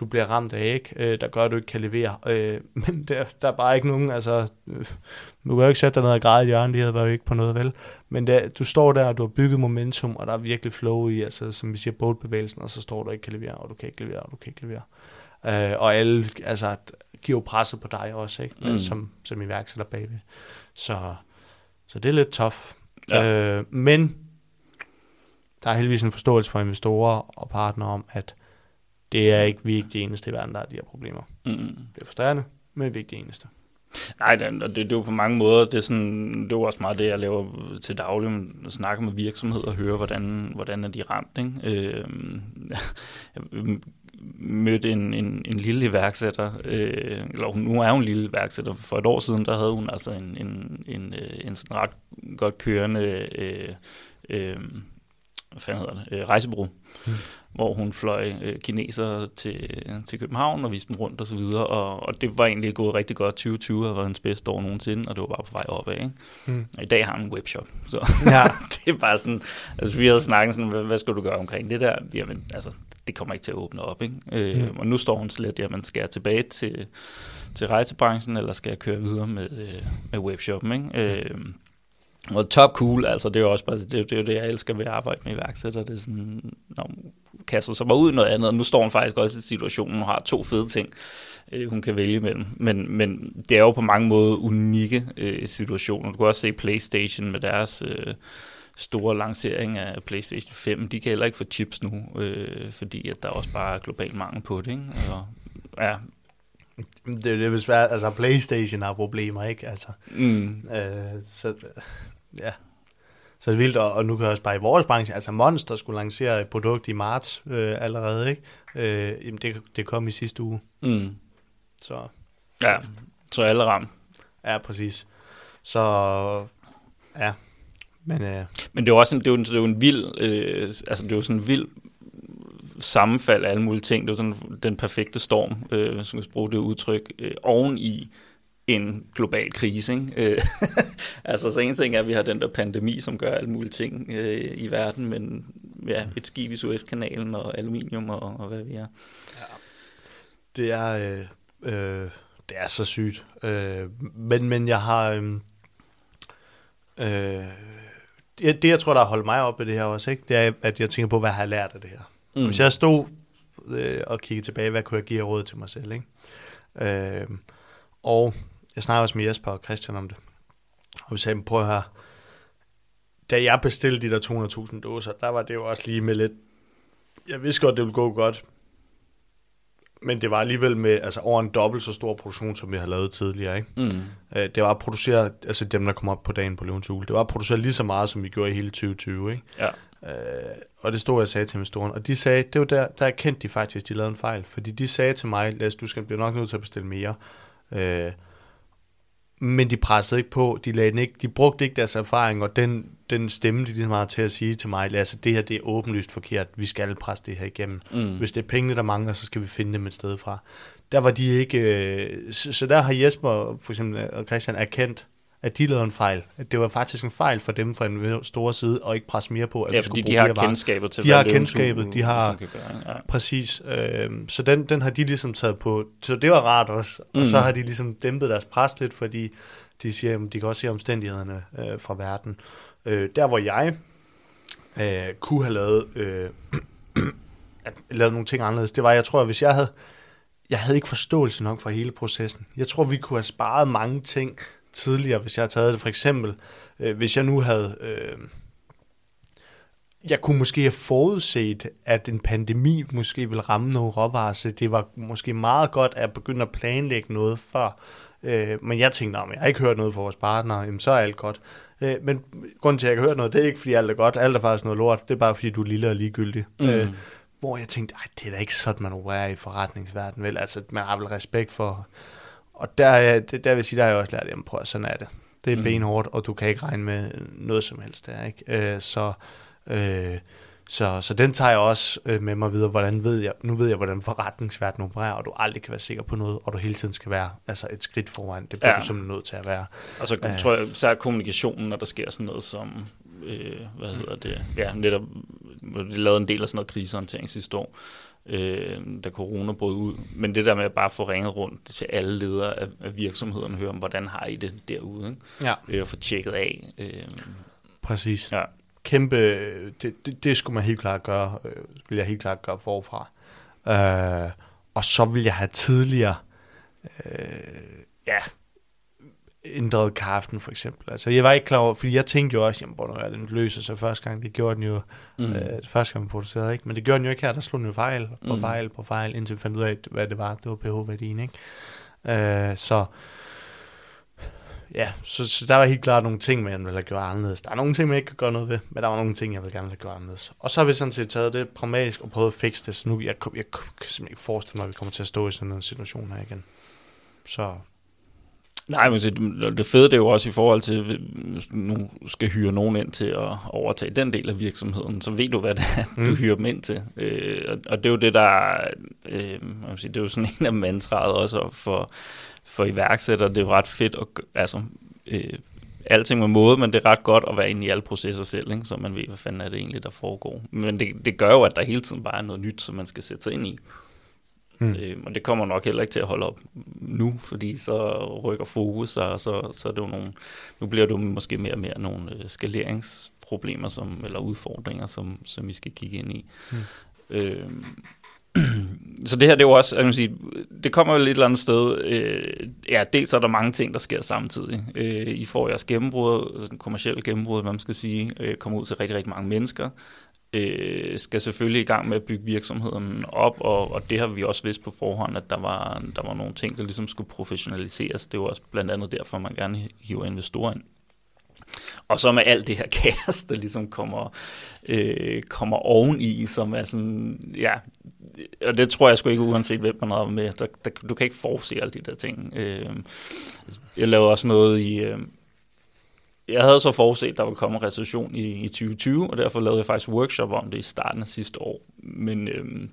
du bliver ramt af, ikke? Øh, der gør, at du ikke kan levere. Øh, men der, der er bare ikke nogen, altså, øh, du kan jo ikke sætte dig ned og græde i hjørnet, de havde jo ikke på noget, vel? Men der, du står der, og du har bygget momentum, og der er virkelig flow i, altså som vi siger, boldbevægelsen, og så står du og ikke kan levere, og du kan ikke levere, og du kan ikke levere. Øh, og alle, altså, giver presset på dig også, ikke? Mm. Som, som iværksætter bagved. Så, så det er lidt tough. Ja. Øh, men der er heldigvis en forståelse for investorer og partnere om, at det er ikke vi er ikke de eneste i verden, der har de her problemer. Mm. Det er frustrerende, men vi er ikke de eneste. Nej, det, det, det er jo på mange måder, det er, sådan, det er jo også meget det, jeg laver til daglig, at snakke med virksomheder og høre, hvordan, hvordan er de ramt. Ikke? Øh, jeg mødte en, en, en lille iværksætter, øh, eller hun- nu er hun en lille iværksætter, for et år siden, der havde hun altså en, en, en, øh, en sådan ret godt kørende øh, øh, hvad fanden hedder det, øh, rejsebureau, Mm. hvor hun fløj øh, kinesere til, til København og viste dem rundt og så videre, og, og det var egentlig gået rigtig godt. 2020 har været hendes bedste år nogensinde, og det var bare på vej opad. Ikke? Mm. Og i dag har hun en webshop, så Ja, det er bare sådan, altså vi havde snakket sådan, hvad, hvad skal du gøre omkring det der? Jamen, altså, det kommer ikke til at åbne op, ikke? Øh, Mm. Og nu står hun slet, jamen, skal jeg tilbage til, til rejsebranchen, eller skal jeg køre videre med, øh, med webshoppen, ikke? Øh, og top cool, altså det er jo også bare, det, det er jo det, jeg elsker ved at arbejde med iværksætter, det er sådan, når hun kaster sig bare ud i noget andet, og nu står hun faktisk også i situationen, hun har to fede ting, øh, hun kan vælge mellem, men, men det er jo på mange måder unikke øh, situationer. Du kan også se Playstation med deres øh, store lancering af PlayStation 5, de kan heller ikke få chips nu, øh, fordi at der også bare er global mangel på det, ikke? Og, ja, det, det er svært. Altså, Playstation har problemer, ikke? Altså, mm, øh, så, ja. Så det er vildt, og, og nu kan jeg også bare i vores branche, altså Monster skulle lancere et produkt i marts øh, allerede, ikke? Øh, jamen det, det kom i sidste uge, mm, så ja, så alle ramt. ja, præcis. Så ja, men øh, Men det er jo også en, det er jo en, det er jo en vild, øh, altså det er jo sådan en vild sammenfald af alle mulige ting. Det er sådan den perfekte storm, øh, hvis man skal bruge det udtryk, øh, oven i en global krise. Ikke? Øh, altså så en ting er, at vi har den der pandemi, som gør alle mulige ting øh, i verden, men ja, et skib i Suezkanalen og aluminium og, og hvad vi er. det er øh, øh, det er så sygt. Øh, men men jeg har øh, øh, det, det jeg tror der har holdt mig op i det her også, ikke? Det er at jeg tænker på hvad har jeg lært af det her. Mm. Hvis jeg stod øh, og kiggede tilbage, hvad kunne jeg give råd til mig selv, ikke? Øh, og jeg snakker også med Jesper og Christian om det. Og vi sagde, prøv at høre, da jeg bestilte de der 200.000 dåser, der var det jo også lige med lidt, jeg vidste godt, det ville gå godt, men det var alligevel med altså over en dobbelt så stor produktion, som vi har lavet tidligere. Ikke? Mm. Øh, Det var at producere, altså dem, der kom op på dagen på Løvens Hule, det var at producere lige så meget, som vi gjorde i hele 2020. Ikke? Ja. Øh, og det stod jeg sagde til investoren, og de sagde, det var der, der erkendte de faktisk, de lavede en fejl, fordi de sagde til mig, Lasse, du skal blive nok nødt til at bestille mere. Øh, men de pressede ikke på, de, lagde ikke, de brugte ikke deres erfaring, og den, den stemme, de ligesom har til at sige til mig, Lasse, det her det er åbenlyst forkert, vi skal presse det her igennem. Mm. Hvis det er pengene, der mangler, så skal vi finde dem et sted fra. Der var de ikke, øh, så, så der har Jesper for eksempel og Christian erkendt, at de lavede en fejl. At det var faktisk en fejl for dem fra en store side, og ikke presse mere på, at Ja, fordi de har varer. kendskabet til, De har kendskabet, de har- ligesom gøre. Ja. Præcis. Øh, så den, den har de ligesom taget på. Så det var rart også. Og Mm. så har de ligesom dæmpet deres pres lidt, fordi de siger, at de kan også se omstændighederne øh, fra verden. Øh, der hvor jeg øh, kunne have lavet, øh, at, lavet nogle ting anderledes, det var, jeg tror, at hvis jeg havde, jeg havde ikke forståelse nok for hele processen. Jeg tror, vi kunne have sparet mange ting tidligere, hvis jeg havde taget det. For eksempel, øh, hvis jeg nu havde... Øh, jeg kunne måske have forudset, at en pandemi måske ville ramme nogle råvarer, så det var måske meget godt at begynde at planlægge noget før. Øh, men jeg tænkte, om jeg har ikke hørt noget fra vores partnere, jamen så er alt godt. Øh, men grunden til, at jeg ikke har hørt noget, det er ikke, fordi alt er godt. Alt er faktisk noget lort. Det er bare, fordi du er lille og ligegyldig. Mm. Øh, hvor jeg tænkte, ej, det er da ikke sådan, man opererer i forretningsverdenen, vel? Altså, man har vel respekt for... Og der, er det, der vil jeg sige, der har jeg også lært, jamen prøv, at sådan er det. Det er Mm. benhårdt, og du kan ikke regne med noget som helst der, ikke? Øh, så, øh, Så, så den tager jeg også øh, med mig videre, hvordan ved jeg, nu ved jeg, hvordan forretningsverdenen opererer, og du aldrig kan være sikker på noget, og du hele tiden skal være altså et skridt foran. Det bliver ja. du simpelthen nødt til at være. Og så øh, tror jeg, så er kommunikationen, når der sker sådan noget som, øh, hvad hedder det, ja, netop, de lavede en del af sådan noget krisehåndtering sidste år, øh, da corona brød ud. Men det der med at bare få ringet rundt til alle ledere af, af virksomheden, høre om, hvordan har I det derude, ikke? Ja. Øh, og få tjekket af. Øh, Præcis. ja. kæmpe, det, det, det skulle man helt klart gøre, øh, vil jeg helt klart gøre forfra. Øh, og så vil jeg have tidligere, øh, ja, ændret kaffen for eksempel. Altså jeg var ikke klar over, fordi jeg tænkte jo også, jamen hvor den løser sig første gang, det gjorde den jo, Mm. øh, første gang vi producerede, ikke? Men det gjorde den jo ikke her, der slog den jo fejl på Mm. fejl på fejl, indtil vi fandt ud af, hvad det var, det var pH-værdien, ikke? Øh, så, ja, så, så der var helt klart nogle ting, man ville have gjort anderledes. Der er nogle ting, man ikke kan gøre noget ved, men der var nogle ting, jeg ville gerne have gjort anderledes. Og så har vi sådan set taget det pragmatisk og prøvet at fikse det, så nu jeg, jeg, jeg kan simpelthen ikke forestille mig, at vi kommer til at stå i sådan en situation her igen. Så Nej, men det, det fede det er jo også i forhold til, hvis du nu skal hyre nogen ind til at overtage den del af virksomheden, så ved du, hvad det er, mm. du hyrer dem ind til. Øh, og, og det er jo det, der øh, man sige, det er jo sådan en af mantraet også for, for iværksættere. Det er jo ret fedt at altså, øh, alting med måde, men det er ret godt at være inde i alle processer selv, ikke? så man ved, hvad fanden er det egentlig, der foregår. Men det, det gør jo, at der hele tiden bare er noget nyt, som man skal sætte sig ind i. Mm. Øh, og det kommer nok heller ikke til at holde op nu, fordi så rykker fokus, og så, så er det jo nogle, nu bliver det jo måske mere og mere nogle øh, skaleringsproblemer som, eller udfordringer, som, som vi skal kigge ind i. Mm. Øh, så det her, det er jo også, jeg kan sige, det kommer jo et eller andet sted, øh, ja, dels er der mange ting, der sker samtidig. Øh, I får jeres gennembrud, altså den kommercielle gennembrud, hvad man skal sige, øh, kommer ud til rigtig, rigtig mange mennesker øh, skal selvfølgelig i gang med at bygge virksomheden op, og, og det har vi også vidst på forhånd, at der var, der var nogle ting, der ligesom skulle professionaliseres. Det var også blandt andet derfor, man gerne hiver investorer ind. Og så med alt det her kaos, der ligesom kommer, øh, kommer oveni, som er sådan, ja, og det tror jeg sgu ikke, uanset hvem man har med, der, der, du kan ikke forudse alle de der ting. Øh, jeg lavede også noget i, øh, jeg havde så forudset, at der ville komme en recession i, i 2020, og derfor lavede jeg faktisk workshop om det i starten af sidste år. Men øhm,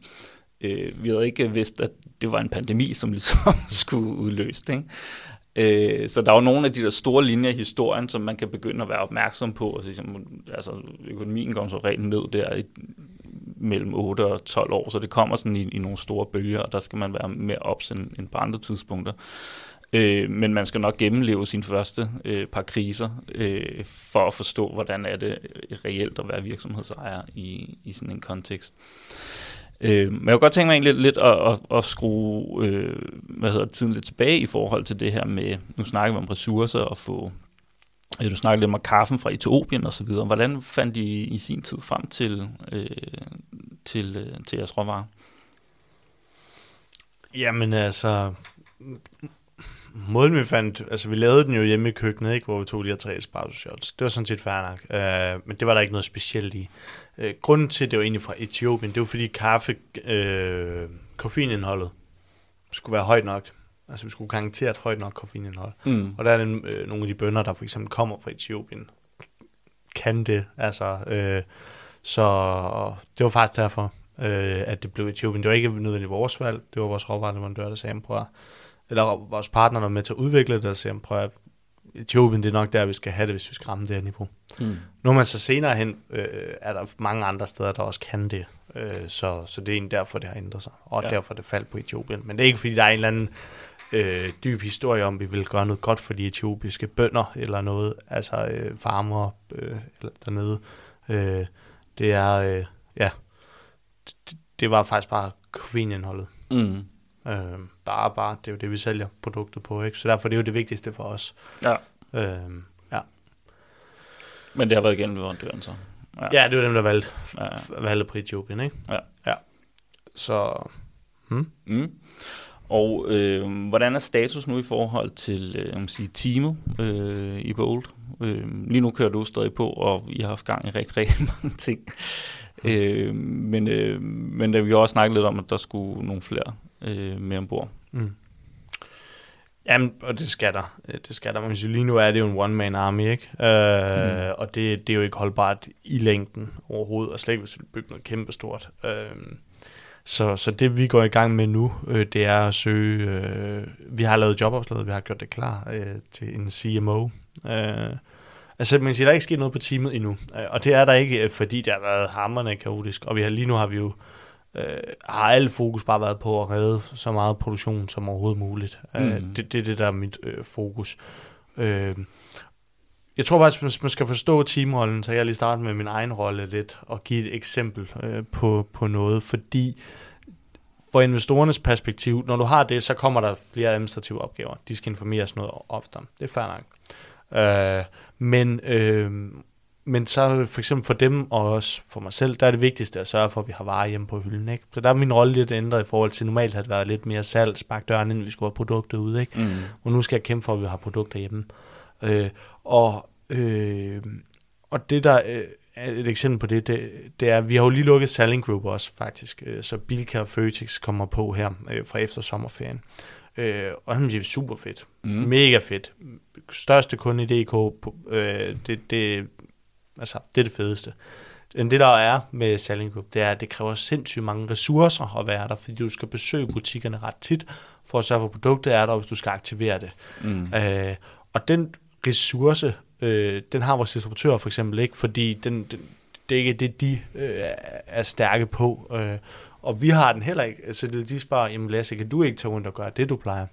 øh, vi havde ikke vidst, at det var en pandemi, som ligesom skulle udløse det. Ikke? Øh, så der er jo nogle af de der store linjer i historien, som man kan begynde at være opmærksom på. Og sige, ligesom, altså økonomien kom så rent ned der i, mellem 8 og 12 år, så det kommer sådan i, i nogle store bølger, og der skal man være mere ops end, end på andre tidspunkter. Øh, men man skal nok gennemleve sine første øh, par kriser, øh, for at forstå, hvordan er det øh, reelt at være virksomhedsejer i, i sådan en kontekst. Øh, men jeg kunne godt tænke mig egentlig lidt, lidt at, at, at skrue øh, hvad hedder, tiden lidt tilbage i forhold til det her med, nu snakker vi om ressourcer og få, øh, du snakker lidt om kaffen fra Etiopien og så videre. Hvordan fandt I i sin tid frem til, øh, til, øh, til jeres råvarer? Jamen altså, måden vi fandt, altså vi lavede den jo hjemme i køkkenet, ikke, hvor vi tog de her tre espresso shots. Det var sådan set fair nok, uh, men det var der ikke noget specielt i. Uh, grunden til, at det var egentlig fra Etiopien, det var fordi kaffe, uh, koffeinindholdet skulle være højt nok. Altså vi skulle garantere et højt nok koffeinindhold. Mm. Og der er det, øh, nogle af de bønder, der for eksempel kommer fra Etiopien, kan det. Altså, øh, så det var faktisk derfor, øh, at det blev Etiopien. Det var ikke nødvendigt vores valg, det var vores råvareleverandør, der sagde, prøv eller vores partner, var med til at udvikle det, der sagde, prøv at, Etiopien, det er nok der, vi skal have det, hvis vi skal ramme det her niveau. Mm. Nu man så senere hen, øh, er der mange andre steder, der også kan det. Øh, så, så det er egentlig derfor, det har ændret sig. Og Ja. derfor det faldt på Etiopien. Men det er ikke, fordi der er en eller anden øh, dyb historie om, vi vil gøre noget godt for de etiopiske bønder, eller noget, altså øh, farmere øh, eller dernede. Øh, det er, øh, ja, det, det var faktisk bare koffeinindholdet. Mm. Øh, bare, bare, det er jo det, vi sælger produktet på, ikke? Så derfor det er jo det vigtigste for os. Ja. Øh, ja. Men det har været igen leverandøren så. Ja. ja, det var dem, der valgte, Ja. valgte på Etiopien, ikke? Ja. ja. Så, hmm? Mm. Og øh, hvordan er status nu i forhold til øh, må sige, teamet øh, i Bold? Øh, lige nu kører du stadig på, og I har haft gang i rigtig, rigtig mange ting. Øh, men, øh, men da vi har også snakket lidt om, at der skulle nogle flere øh, med ombord. Mm. Jamen, og det skal der. Øh, det skal der. Men lige nu er det jo en one-man army, ikke? Øh, mm. Og det, det er jo ikke holdbart i længden overhovedet, og slet ikke hvis vi bygger noget kæmpestort. Øh, så, så det vi går i gang med nu, øh, det er at søge, øh, vi har lavet jobopslaget, vi har gjort det klar øh, til en CMO. Øh, altså man siger, der er ikke sket noget på teamet endnu, øh, og det er der ikke, øh, fordi det har været hammerne kaotisk, og vi har, lige nu har vi jo øh, har alt fokus bare været på at redde så meget produktion som overhovedet muligt. Mm. Øh, det, det er det, der er mit øh, fokus. Øh, jeg tror faktisk, hvis man skal forstå teamrollen, så jeg lige starte med min egen rolle lidt og give et eksempel øh, på, på noget, fordi for investorernes perspektiv, når du har det, så kommer der flere administrative opgaver. De skal informeres noget oftere. Det er fair nok. Øh, men, øh, men så for eksempel for dem og også for mig selv, der er det vigtigste at sørge for, at vi har varer hjemme på hylden. Ikke? Så der er min rolle lidt ændret i forhold til, normalt har det været lidt mere salg, spark døren, inden vi skulle have produkter ud. Ikke? Mm. Og nu skal jeg kæmpe for, at vi har produkter hjemme. Øh, og, øh, og det der øh, er et eksempel på det, det, det er, vi har jo lige lukket Selling Group også faktisk, øh, så Bilka og Føtex kommer på her øh, fra efter sommerferien. Øh, og det er super fedt. Mm. Mega fedt. Største kunde i DK, øh, det, det, altså, det er det fedeste. Men det der er med Selling Group, det er, at det kræver sindssygt mange ressourcer at være der, fordi du skal besøge butikkerne ret tit, for at sørge for, at produktet er der, hvis du skal aktivere det. Mm. Øh, og den ressource, øh, den har vores distributører for eksempel ikke, fordi den, den, det er ikke det, de øh, er stærke på. Øh, og vi har den heller ikke. Altså, de spørger, jamen Lasse, kan du ikke tage rundt og gøre det, du plejer?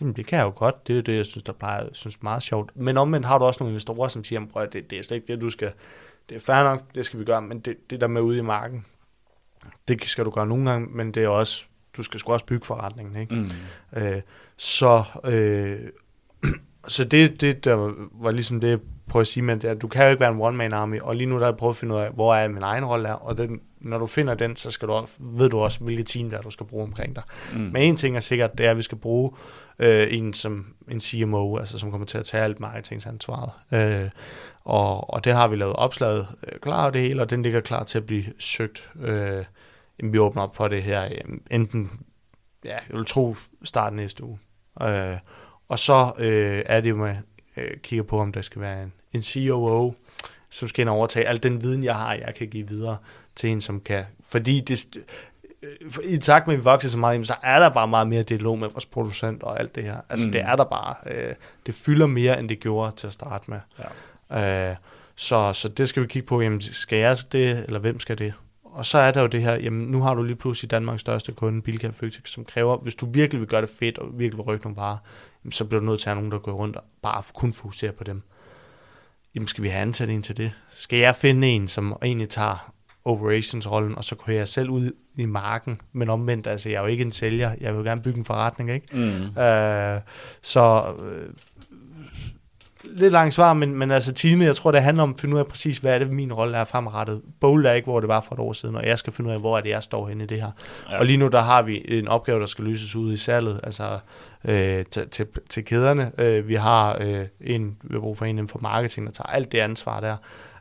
Jamen, det kan jeg jo godt. Det er det, jeg synes, der plejer, synes meget sjovt. Men omvendt har du også nogle investorer, som siger, at det, det er slet ikke det, du skal... Det er fair nok, det skal vi gøre, men det, det der med ude i marken, det skal du gøre nogle gange, men det er også, du skal sgu også bygge forretningen, ikke? Mm. Øh, så, øh, så det, det, der var ligesom det, jeg prøver at sige, men det er, du kan jo ikke være en one-man army, og lige nu der er jeg prøvet at finde ud af, hvor er min egen rolle er, og den, når du finder den, så skal du, ved du også, hvilket team der du skal bruge omkring dig. Mm. Men en ting er sikkert, det er, at vi skal bruge øh, en som en CMO, altså som kommer til at tage alt marketingansvaret. Øh, og, og det har vi lavet opslaget øh, klar det hele, og den ligger klar til at blive søgt. Øh, vi åbner op for det her, øh, enten, ja, jeg vil tro, start næste uge. Øh, og så øh, er det jo med, øh, kigger på, om der skal være en, en COO, som skal ind og overtage al den viden, jeg har, jeg kan give videre til en, som kan... Fordi det, øh, i takt med, at vi vokser så meget, så er der bare meget mere dialog med vores producent og alt det her. Altså, mm. det er der bare. Øh, det fylder mere, end det gjorde til at starte med. Ja. Øh, så, så det skal vi kigge på. Jamen, skal jeg det, eller hvem skal det? Og så er der jo det her, jamen nu har du lige pludselig Danmarks største kunde, Bilka Føtex, som kræver, hvis du virkelig vil gøre det fedt, og virkelig vil rykke nogle varer, jamen, så bliver du nødt til at have nogen, der går rundt og bare kun fokusere på dem. Jamen skal vi have ansat en til det? Skal jeg finde en, som egentlig tager operations-rollen, og så kører jeg selv ud i marken, men omvendt, altså jeg er jo ikke en sælger, jeg vil gerne bygge en forretning, ikke? Mm. Øh, så øh, lidt langt svar, men, men altså teamet, jeg tror, det handler om at finde ud af præcis, hvad er det, min rolle er fremadrettet. Bowl er ikke, hvor det var for et år siden, og jeg skal finde ud af, hvor er det, jeg står henne i det her. Ja. Og lige nu, der har vi en opgave, der skal løses ud i salget, altså øh, til, til, til kæderne. Øh, vi har øh, en, vi har brug for en inden for marketing, der tager alt det ansvar der.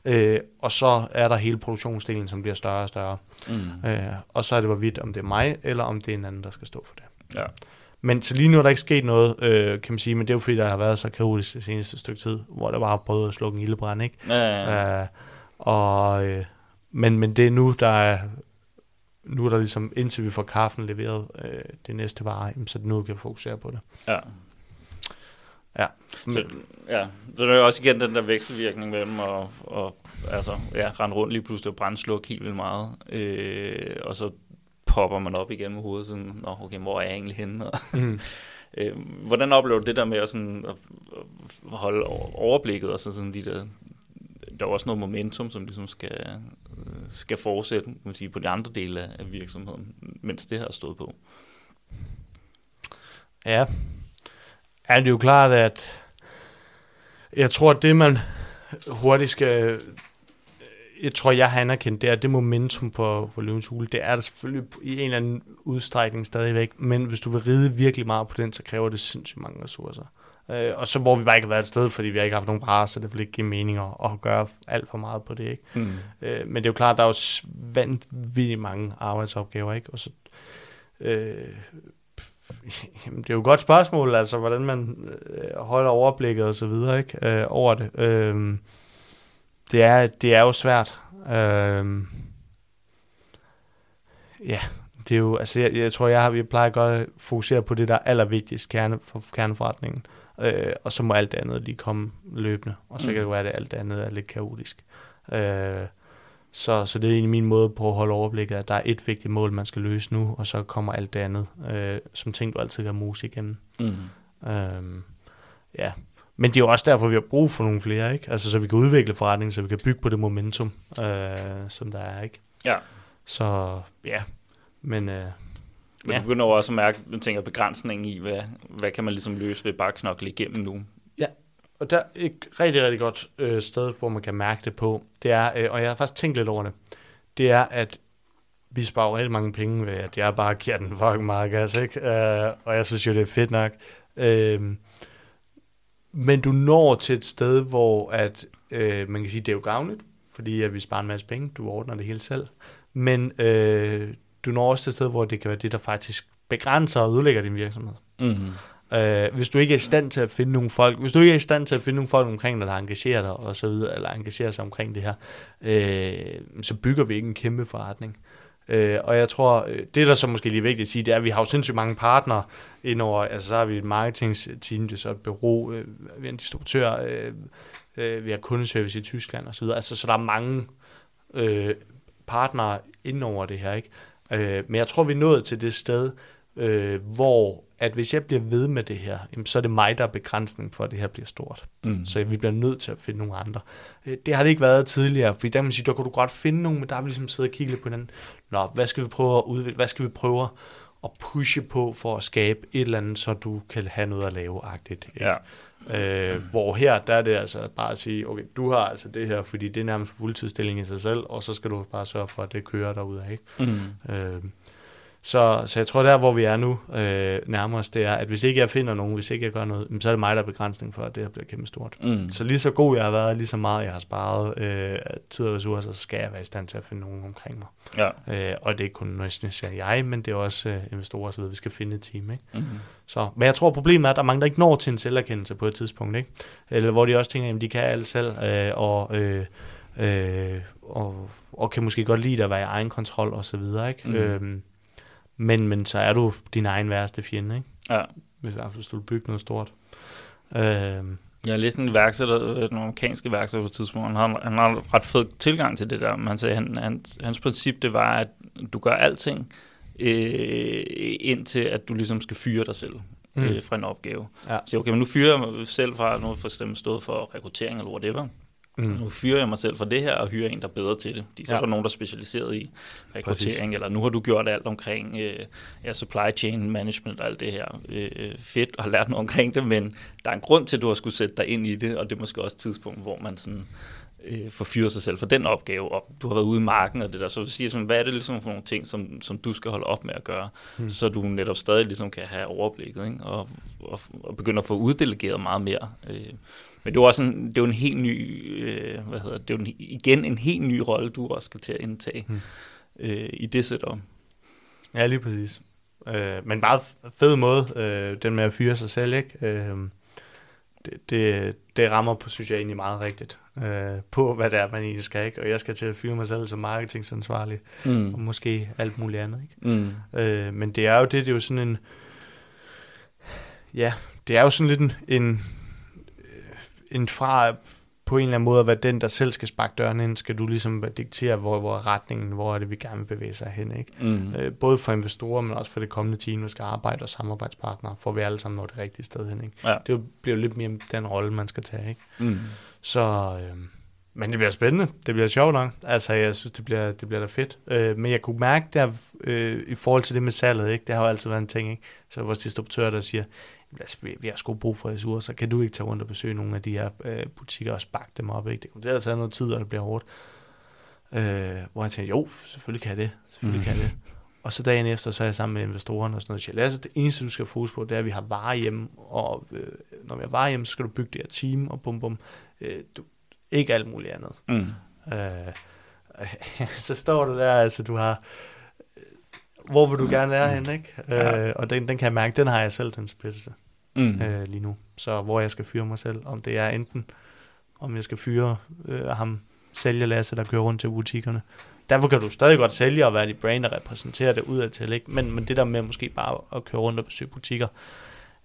Øh, og så er der hele produktionsdelen, som bliver større og større. Mm. Øh, og så er det hvorvidt, om det er mig, eller om det er en anden, der skal stå for det. Ja. Men så lige nu er der ikke sket noget, øh, kan man sige, men det er jo fordi, der har været så kaotisk det seneste stykke tid, hvor der bare prøvet at slukke en ildebrand, ikke? Ja, ja, ja. Øh, og, øh, men, men det er nu, der er, nu er der ligesom, indtil vi får kaffen leveret øh, det næste vare, så nu kan vi fokusere på det. Ja. Ja. Så, ja, så er også igen den der vekselvirkning mellem at, og, altså, ja, rende rundt lige pludselig og brændslukke helt vildt meget, øh, og så popper man op igen med hovedet, sådan, Nå, okay, hvor er jeg egentlig henne? mm. øh, hvordan oplever du det der med at, sådan, at holde overblikket, og så sådan de der, der er også noget momentum, som ligesom skal, skal fortsætte kan man sige, på de andre dele af virksomheden, mens det har stået på? Ja, er det jo klart, at jeg tror, at det man hurtigt skal jeg tror, jeg har anerkendt, det er det momentum på, for løvens hule. Det er der selvfølgelig i en eller anden udstrækning stadigvæk, men hvis du vil ride virkelig meget på den, så kræver det sindssygt mange ressourcer. Øh, og så hvor vi bare ikke har været et sted, fordi vi har ikke haft nogen varer, så det vil ikke give mening at, at gøre alt for meget på det. Ikke? Mm. Øh, men det er jo klart, at der er jo vanvittigt mange arbejdsopgaver, ikke? Og så, øh, Jamen, det er jo et godt spørgsmål, altså hvordan man øh, holder overblikket og så videre ikke, øh, over det. Øh, det, er, det er jo svært. Øh, ja, det er jo, altså jeg, jeg tror, jeg har, vi plejer godt at fokusere på det, der er allervigtigst kerne, for kerneforretningen. Øh, og så må alt det andet lige komme løbende. Og så mm. kan det være, at alt det andet er lidt kaotisk. Øh, så, så det er egentlig min måde på at holde overblikket, at der er et vigtigt mål, man skal løse nu, og så kommer alt det andet, øh, som ting, du altid kan mose igennem. Mm. Øh, ja, men det er jo også derfor, vi har brug for nogle flere, ikke? Altså, så vi kan udvikle forretningen, så vi kan bygge på det momentum, øh, som der er, ikke? Ja. Så ja, men... Øh, men ja. du begynder også at mærke, du tænker begrænsningen i, hvad, hvad kan man ligesom løse ved bare at knokle igennem nu? Ja, og der er et rigtig, rigtig godt øh, sted, hvor man kan mærke det på, det er, øh, og jeg har faktisk tænkt lidt over det, det er, at vi sparer rigtig mange penge ved, at jeg bare giver den fucking meget gas, ikke? Øh, og jeg synes jo, det er fedt nok. Øh, men du når til et sted, hvor at, øh, man kan sige, det er jo gavnligt, fordi at vi sparer en masse penge, du ordner det hele selv. Men øh, du når også til et sted, hvor det kan være det, der faktisk begrænser og udlægger din virksomhed. Mm-hmm. Øh, hvis du ikke er i stand til at finde nogle folk, hvis du ikke er i stand til at finde nogle folk omkring dig, der engagerer dig og så videre, eller engagerer sig omkring det her, øh, så bygger vi ikke en kæmpe forretning. Øh, og jeg tror, øh, det der så måske lige er vigtigt at sige, det er, at vi har jo sindssygt mange partnere indover, altså så har vi et marketingteam, det er så et bureau, øh, vi har en distributør, øh, øh, vi har kundeservice i Tyskland og så videre, altså så der er mange øh, partnere indover det her, ikke? Øh, men jeg tror, vi er nået til det sted, øh, hvor at hvis jeg bliver ved med det her, jamen, så er det mig, der er begrænsning for, at det her bliver stort. Mm. Så vi bliver nødt til at finde nogle andre. Øh, det har det ikke været tidligere, fordi der kan man sige, der kunne du godt finde nogen, men der har vi ligesom siddet og kigget lidt på hinanden. Nå, hvad skal vi prøve at udvikle? Hvad skal vi prøve at pushe på for at skabe et eller andet, så du kan have noget at lave-agtigt. Ja. Øh, hvor her, der er det altså bare at sige, okay, du har altså det her, fordi det er nærmest fuldtidsstilling i sig selv, og så skal du bare sørge for, at det kører derude af. Ikke? Mm. Øh, så, så jeg tror, der hvor vi er nu øh, nærmest, det er, at hvis ikke jeg finder nogen, hvis ikke jeg gør noget, så er det mig, der er begrænsning for, at det her bliver kæmpe stort. Mm. Så lige så god jeg har været, lige så meget jeg har sparet øh, tid og ressourcer, så skal jeg være i stand til at finde nogen omkring mig. Ja. Øh, og det er ikke kun nødvendigvis jeg, men det er også øh, investorer, så vi skal finde et team. Ikke? Mm. Så, men jeg tror, problemet er, at der er mange, der ikke når til en selverkendelse på et tidspunkt. Ikke? Eller hvor de også tænker, at de kan alt selv, øh, og, øh, øh, og, og kan måske godt lide at være i egen kontrol og så videre. Ikke? Mm. Øh, men, men så er du din egen værste fjende, ikke? Ja. Hvis, hvis du vil bygge noget stort. Øh, jeg har læst en værksætter, en amerikansk værksætter på et tidspunkt, han har, han har ret fed tilgang til det der. Man sagde, han, han, hans princip det var, at du gør alting, øh, indtil at du ligesom skal fyre dig selv mm. øh, fra en opgave. Ja. Så okay, men nu fyrer jeg mig selv fra, nu for eksempel stået for rekruttering eller whatever. Mm. Nu fyrer jeg mig selv for det her, og hyrer en, der er bedre til det. De så ja. er der nogen, der er specialiseret i rekruttering, Præcis. eller nu har du gjort alt omkring øh, ja, supply chain management og alt det her. Øh, fedt, og har lært noget omkring det, men der er en grund til, at du har skulle sætte dig ind i det, og det er måske også et tidspunkt, hvor man sådan, øh, forfyrer sig selv for den opgave, og du har været ude i marken og det der, så du siger sådan, hvad er det ligesom for nogle ting, som, som du skal holde op med at gøre, mm. så du netop stadig ligesom kan have overblikket, ikke? Og, og, og begynde at få uddelegeret meget mere. Øh, men det er også en, det er en helt ny, øh, hvad hedder det, er en, igen en helt ny rolle, du også skal til at indtage hmm. øh, i det setup. Ja, lige præcis. Øh, men bare fed måde, øh, den med at fyre sig selv, ikke? Øh, det, det, det rammer på, synes jeg egentlig meget rigtigt, øh, på hvad det er, man egentlig skal, ikke? Og jeg skal til at fyre mig selv som marketingansvarlig, mm. og måske alt muligt andet, ikke? Mm. Øh, men det er jo det, det er jo sådan en, ja, det er jo sådan lidt en, en en fra på en eller anden måde at være den, der selv skal sparke døren ind, skal du ligesom diktere, hvor, hvor retningen, hvor er det, vi gerne vil bevæge sig hen. Ikke? Mm. Øh, både for investorer, men også for det kommende team, der skal arbejde og samarbejdspartnere, for vi alle sammen når det rigtige sted hen. Ikke? Ja. Det bliver jo lidt mere den rolle, man skal tage. Ikke? Mm. Så, øh, men det bliver spændende. Det bliver sjovt nok. Altså, jeg synes, det bliver, det bliver da fedt. Øh, men jeg kunne mærke der, øh, i forhold til det med salget, ikke? det har jo altid været en ting. Ikke? Så vores distributør, der siger, altså, vi, vi har sgu brug for ressourcer, kan du ikke tage rundt og besøge nogle af de her øh, butikker og sparke dem op? Ikke? Det kunne have taget noget tid, og det bliver hårdt. Øh, hvor jeg tænkte, jo, selvfølgelig kan jeg det, selvfølgelig mm. kan jeg det. Og så dagen efter, så er jeg sammen med investorerne og sådan noget. Jeg altså, det eneste, du skal fokus på, det er, at vi har varer hjemme, og øh, når vi har varer hjemme, så skal du bygge det her team, og bum bum. Øh, du, ikke alt muligt andet. Mm. Øh, så står du der, altså du har hvor vil du gerne være henne, ikke? Ja. Øh, og den, den kan jeg mærke, den har jeg selv, den splittelse, Mm. øh, lige nu. Så hvor jeg skal fyre mig selv, om det er enten, om jeg skal fyre øh, ham, sælger Lasse, der kører rundt til butikkerne. Derfor kan du stadig godt sælge og være dit brand og repræsentere det udadtil, ikke? Men, men det der med måske bare at køre rundt og besøge butikker,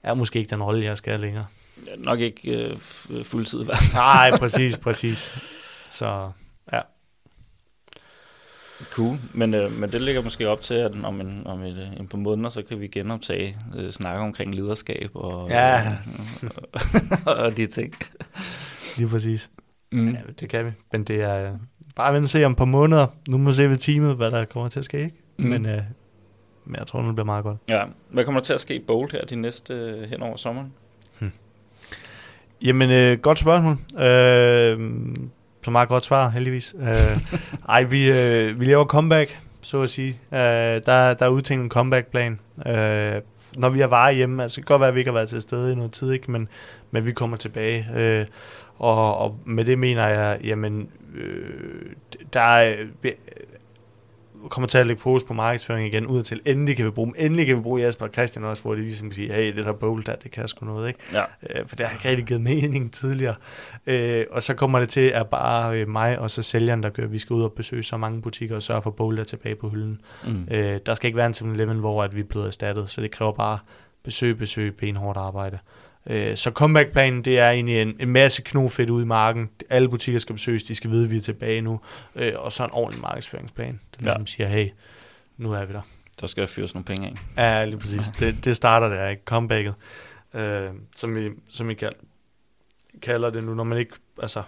er måske ikke den rolle, jeg skal længere. Nok ikke øh, fuldtid i hvert fald. Nej, præcis, præcis. Så ja, Cool, men, øh, men det ligger måske op til, at om en, om et, øh, en par måneder, så kan vi genoptage øh, snakke omkring lederskab og, Ja. øh, og de ting. lige præcis. Mm. Ja, det kan vi. Men det er øh, bare vente og se om et par måneder. Nu må vi se ved teamet, hvad der kommer til at ske, ikke? Mm. Men, øh, men jeg tror, nu bliver meget godt. Ja. Hvad kommer der til at ske i Bolt her de næste øh, hen over sommeren? Jamen, øh, godt spørgsmål. Øh, så meget godt svar, heldigvis. Øh, ej, vi, øh, vi laver comeback, så at sige. Øh, der, der er udtænkt en comeback-plan. Øh, når vi er varer hjemme, altså det kan godt være, at vi ikke har været til stede i noget tid, ikke? Men, men vi kommer tilbage. Øh, og, og med det mener jeg, jamen, øh, der er, kommer til at lægge fokus på markedsføring igen ud til. Endelig kan vi bruge dem. Endelig kan vi bruge Jesper og Christian også, hvor de ligesom kan sige, hey, det der bowl der, det kan sgu noget, ikke? Ja. Øh, for det har ikke rigtig givet mening tidligere. Øh, og så kommer det til, at bare øh, mig og så sælgeren, der gør, vi skal ud og besøge så mange butikker og sørge for boulder tilbage på hylden. Mm. Øh, der skal ikke være en 7-Eleven, hvor at vi er blevet erstattet, så det kræver bare besøg, besøg, benhårdt arbejde. Øh, så comeback-planen, det er egentlig en, en masse knofedt ude i marken. Alle butikker skal besøges, de skal vide, at vi er tilbage nu. Øh, og så en ordentlig markedsføringsplan, der Ja. ligesom siger, hey, nu er vi der. Så skal der fyres nogle penge af. Ja, lige præcis. Det, det starter der, ikke? Comebacket. Øh, som vi, som vi kald, kalder det nu, når man ikke, altså,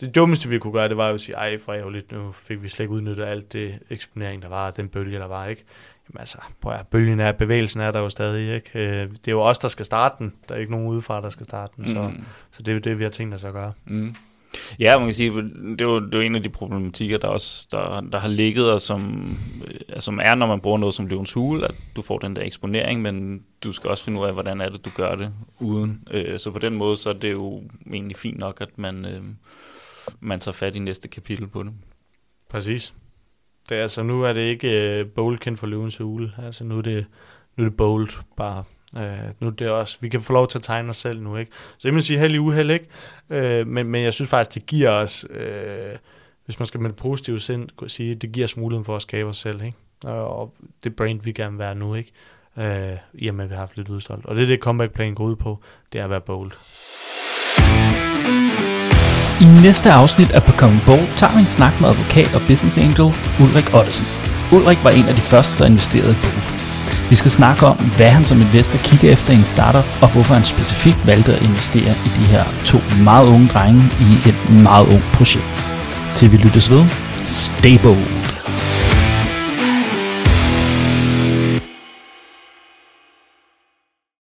det dummeste vi kunne gøre, det var jo at sige, ej, for ærgerligt, nu fik vi slet ikke udnyttet alt det eksponering, der var, den bølge, der var, ikke? Jamen altså, prøv at, bølgen er, bevægelsen er der jo stadig, ikke? Øh, det er jo os, der skal starte den. Der er ikke nogen udefra, der skal starte den, så, Mm. så det er jo det, vi har tænkt os at gøre. Mm. Ja, man kan sige, det er, jo, det er jo en af de problematikker, der også der, der har ligget, og som, øh, som er, når man bruger noget som løvens hule, at du får den der eksponering, men du skal også finde ud af, hvordan er det, du gør det uden. Øh, så på den måde, så er det jo egentlig fint nok, at man, øh, man tager fat i næste kapitel på det. Præcis. Det er, altså, nu er det ikke uh, bold for løvens hule. Altså, nu er det, nu er det bold bare. Uh, nu er det også, vi kan få lov til at tegne os selv nu, ikke? Så jeg vil sige held i uheld, ikke? Uh, men, men jeg synes faktisk, det giver os, uh, hvis man skal med det positive sind kunne sige, det giver os muligheden for at skabe os selv, ikke? Og, og det brand, vi gerne vil være nu, ikke? Uh, i og med, at vi har haft lidt udstolt. Og det er det, comeback-plan går ud på, det er at være bold. I næste afsnit af Becoming Bold tager vi en snak med advokat og business angel Ulrik Ottesen. Ulrik var en af de første, der investerede i Bold. Vi skal snakke om, hvad han som investor kigger efter i en startup, og hvorfor han specifikt valgte at investere i de her to meget unge drenge i et meget ungt projekt. Til vi lyttes ved, stay bold!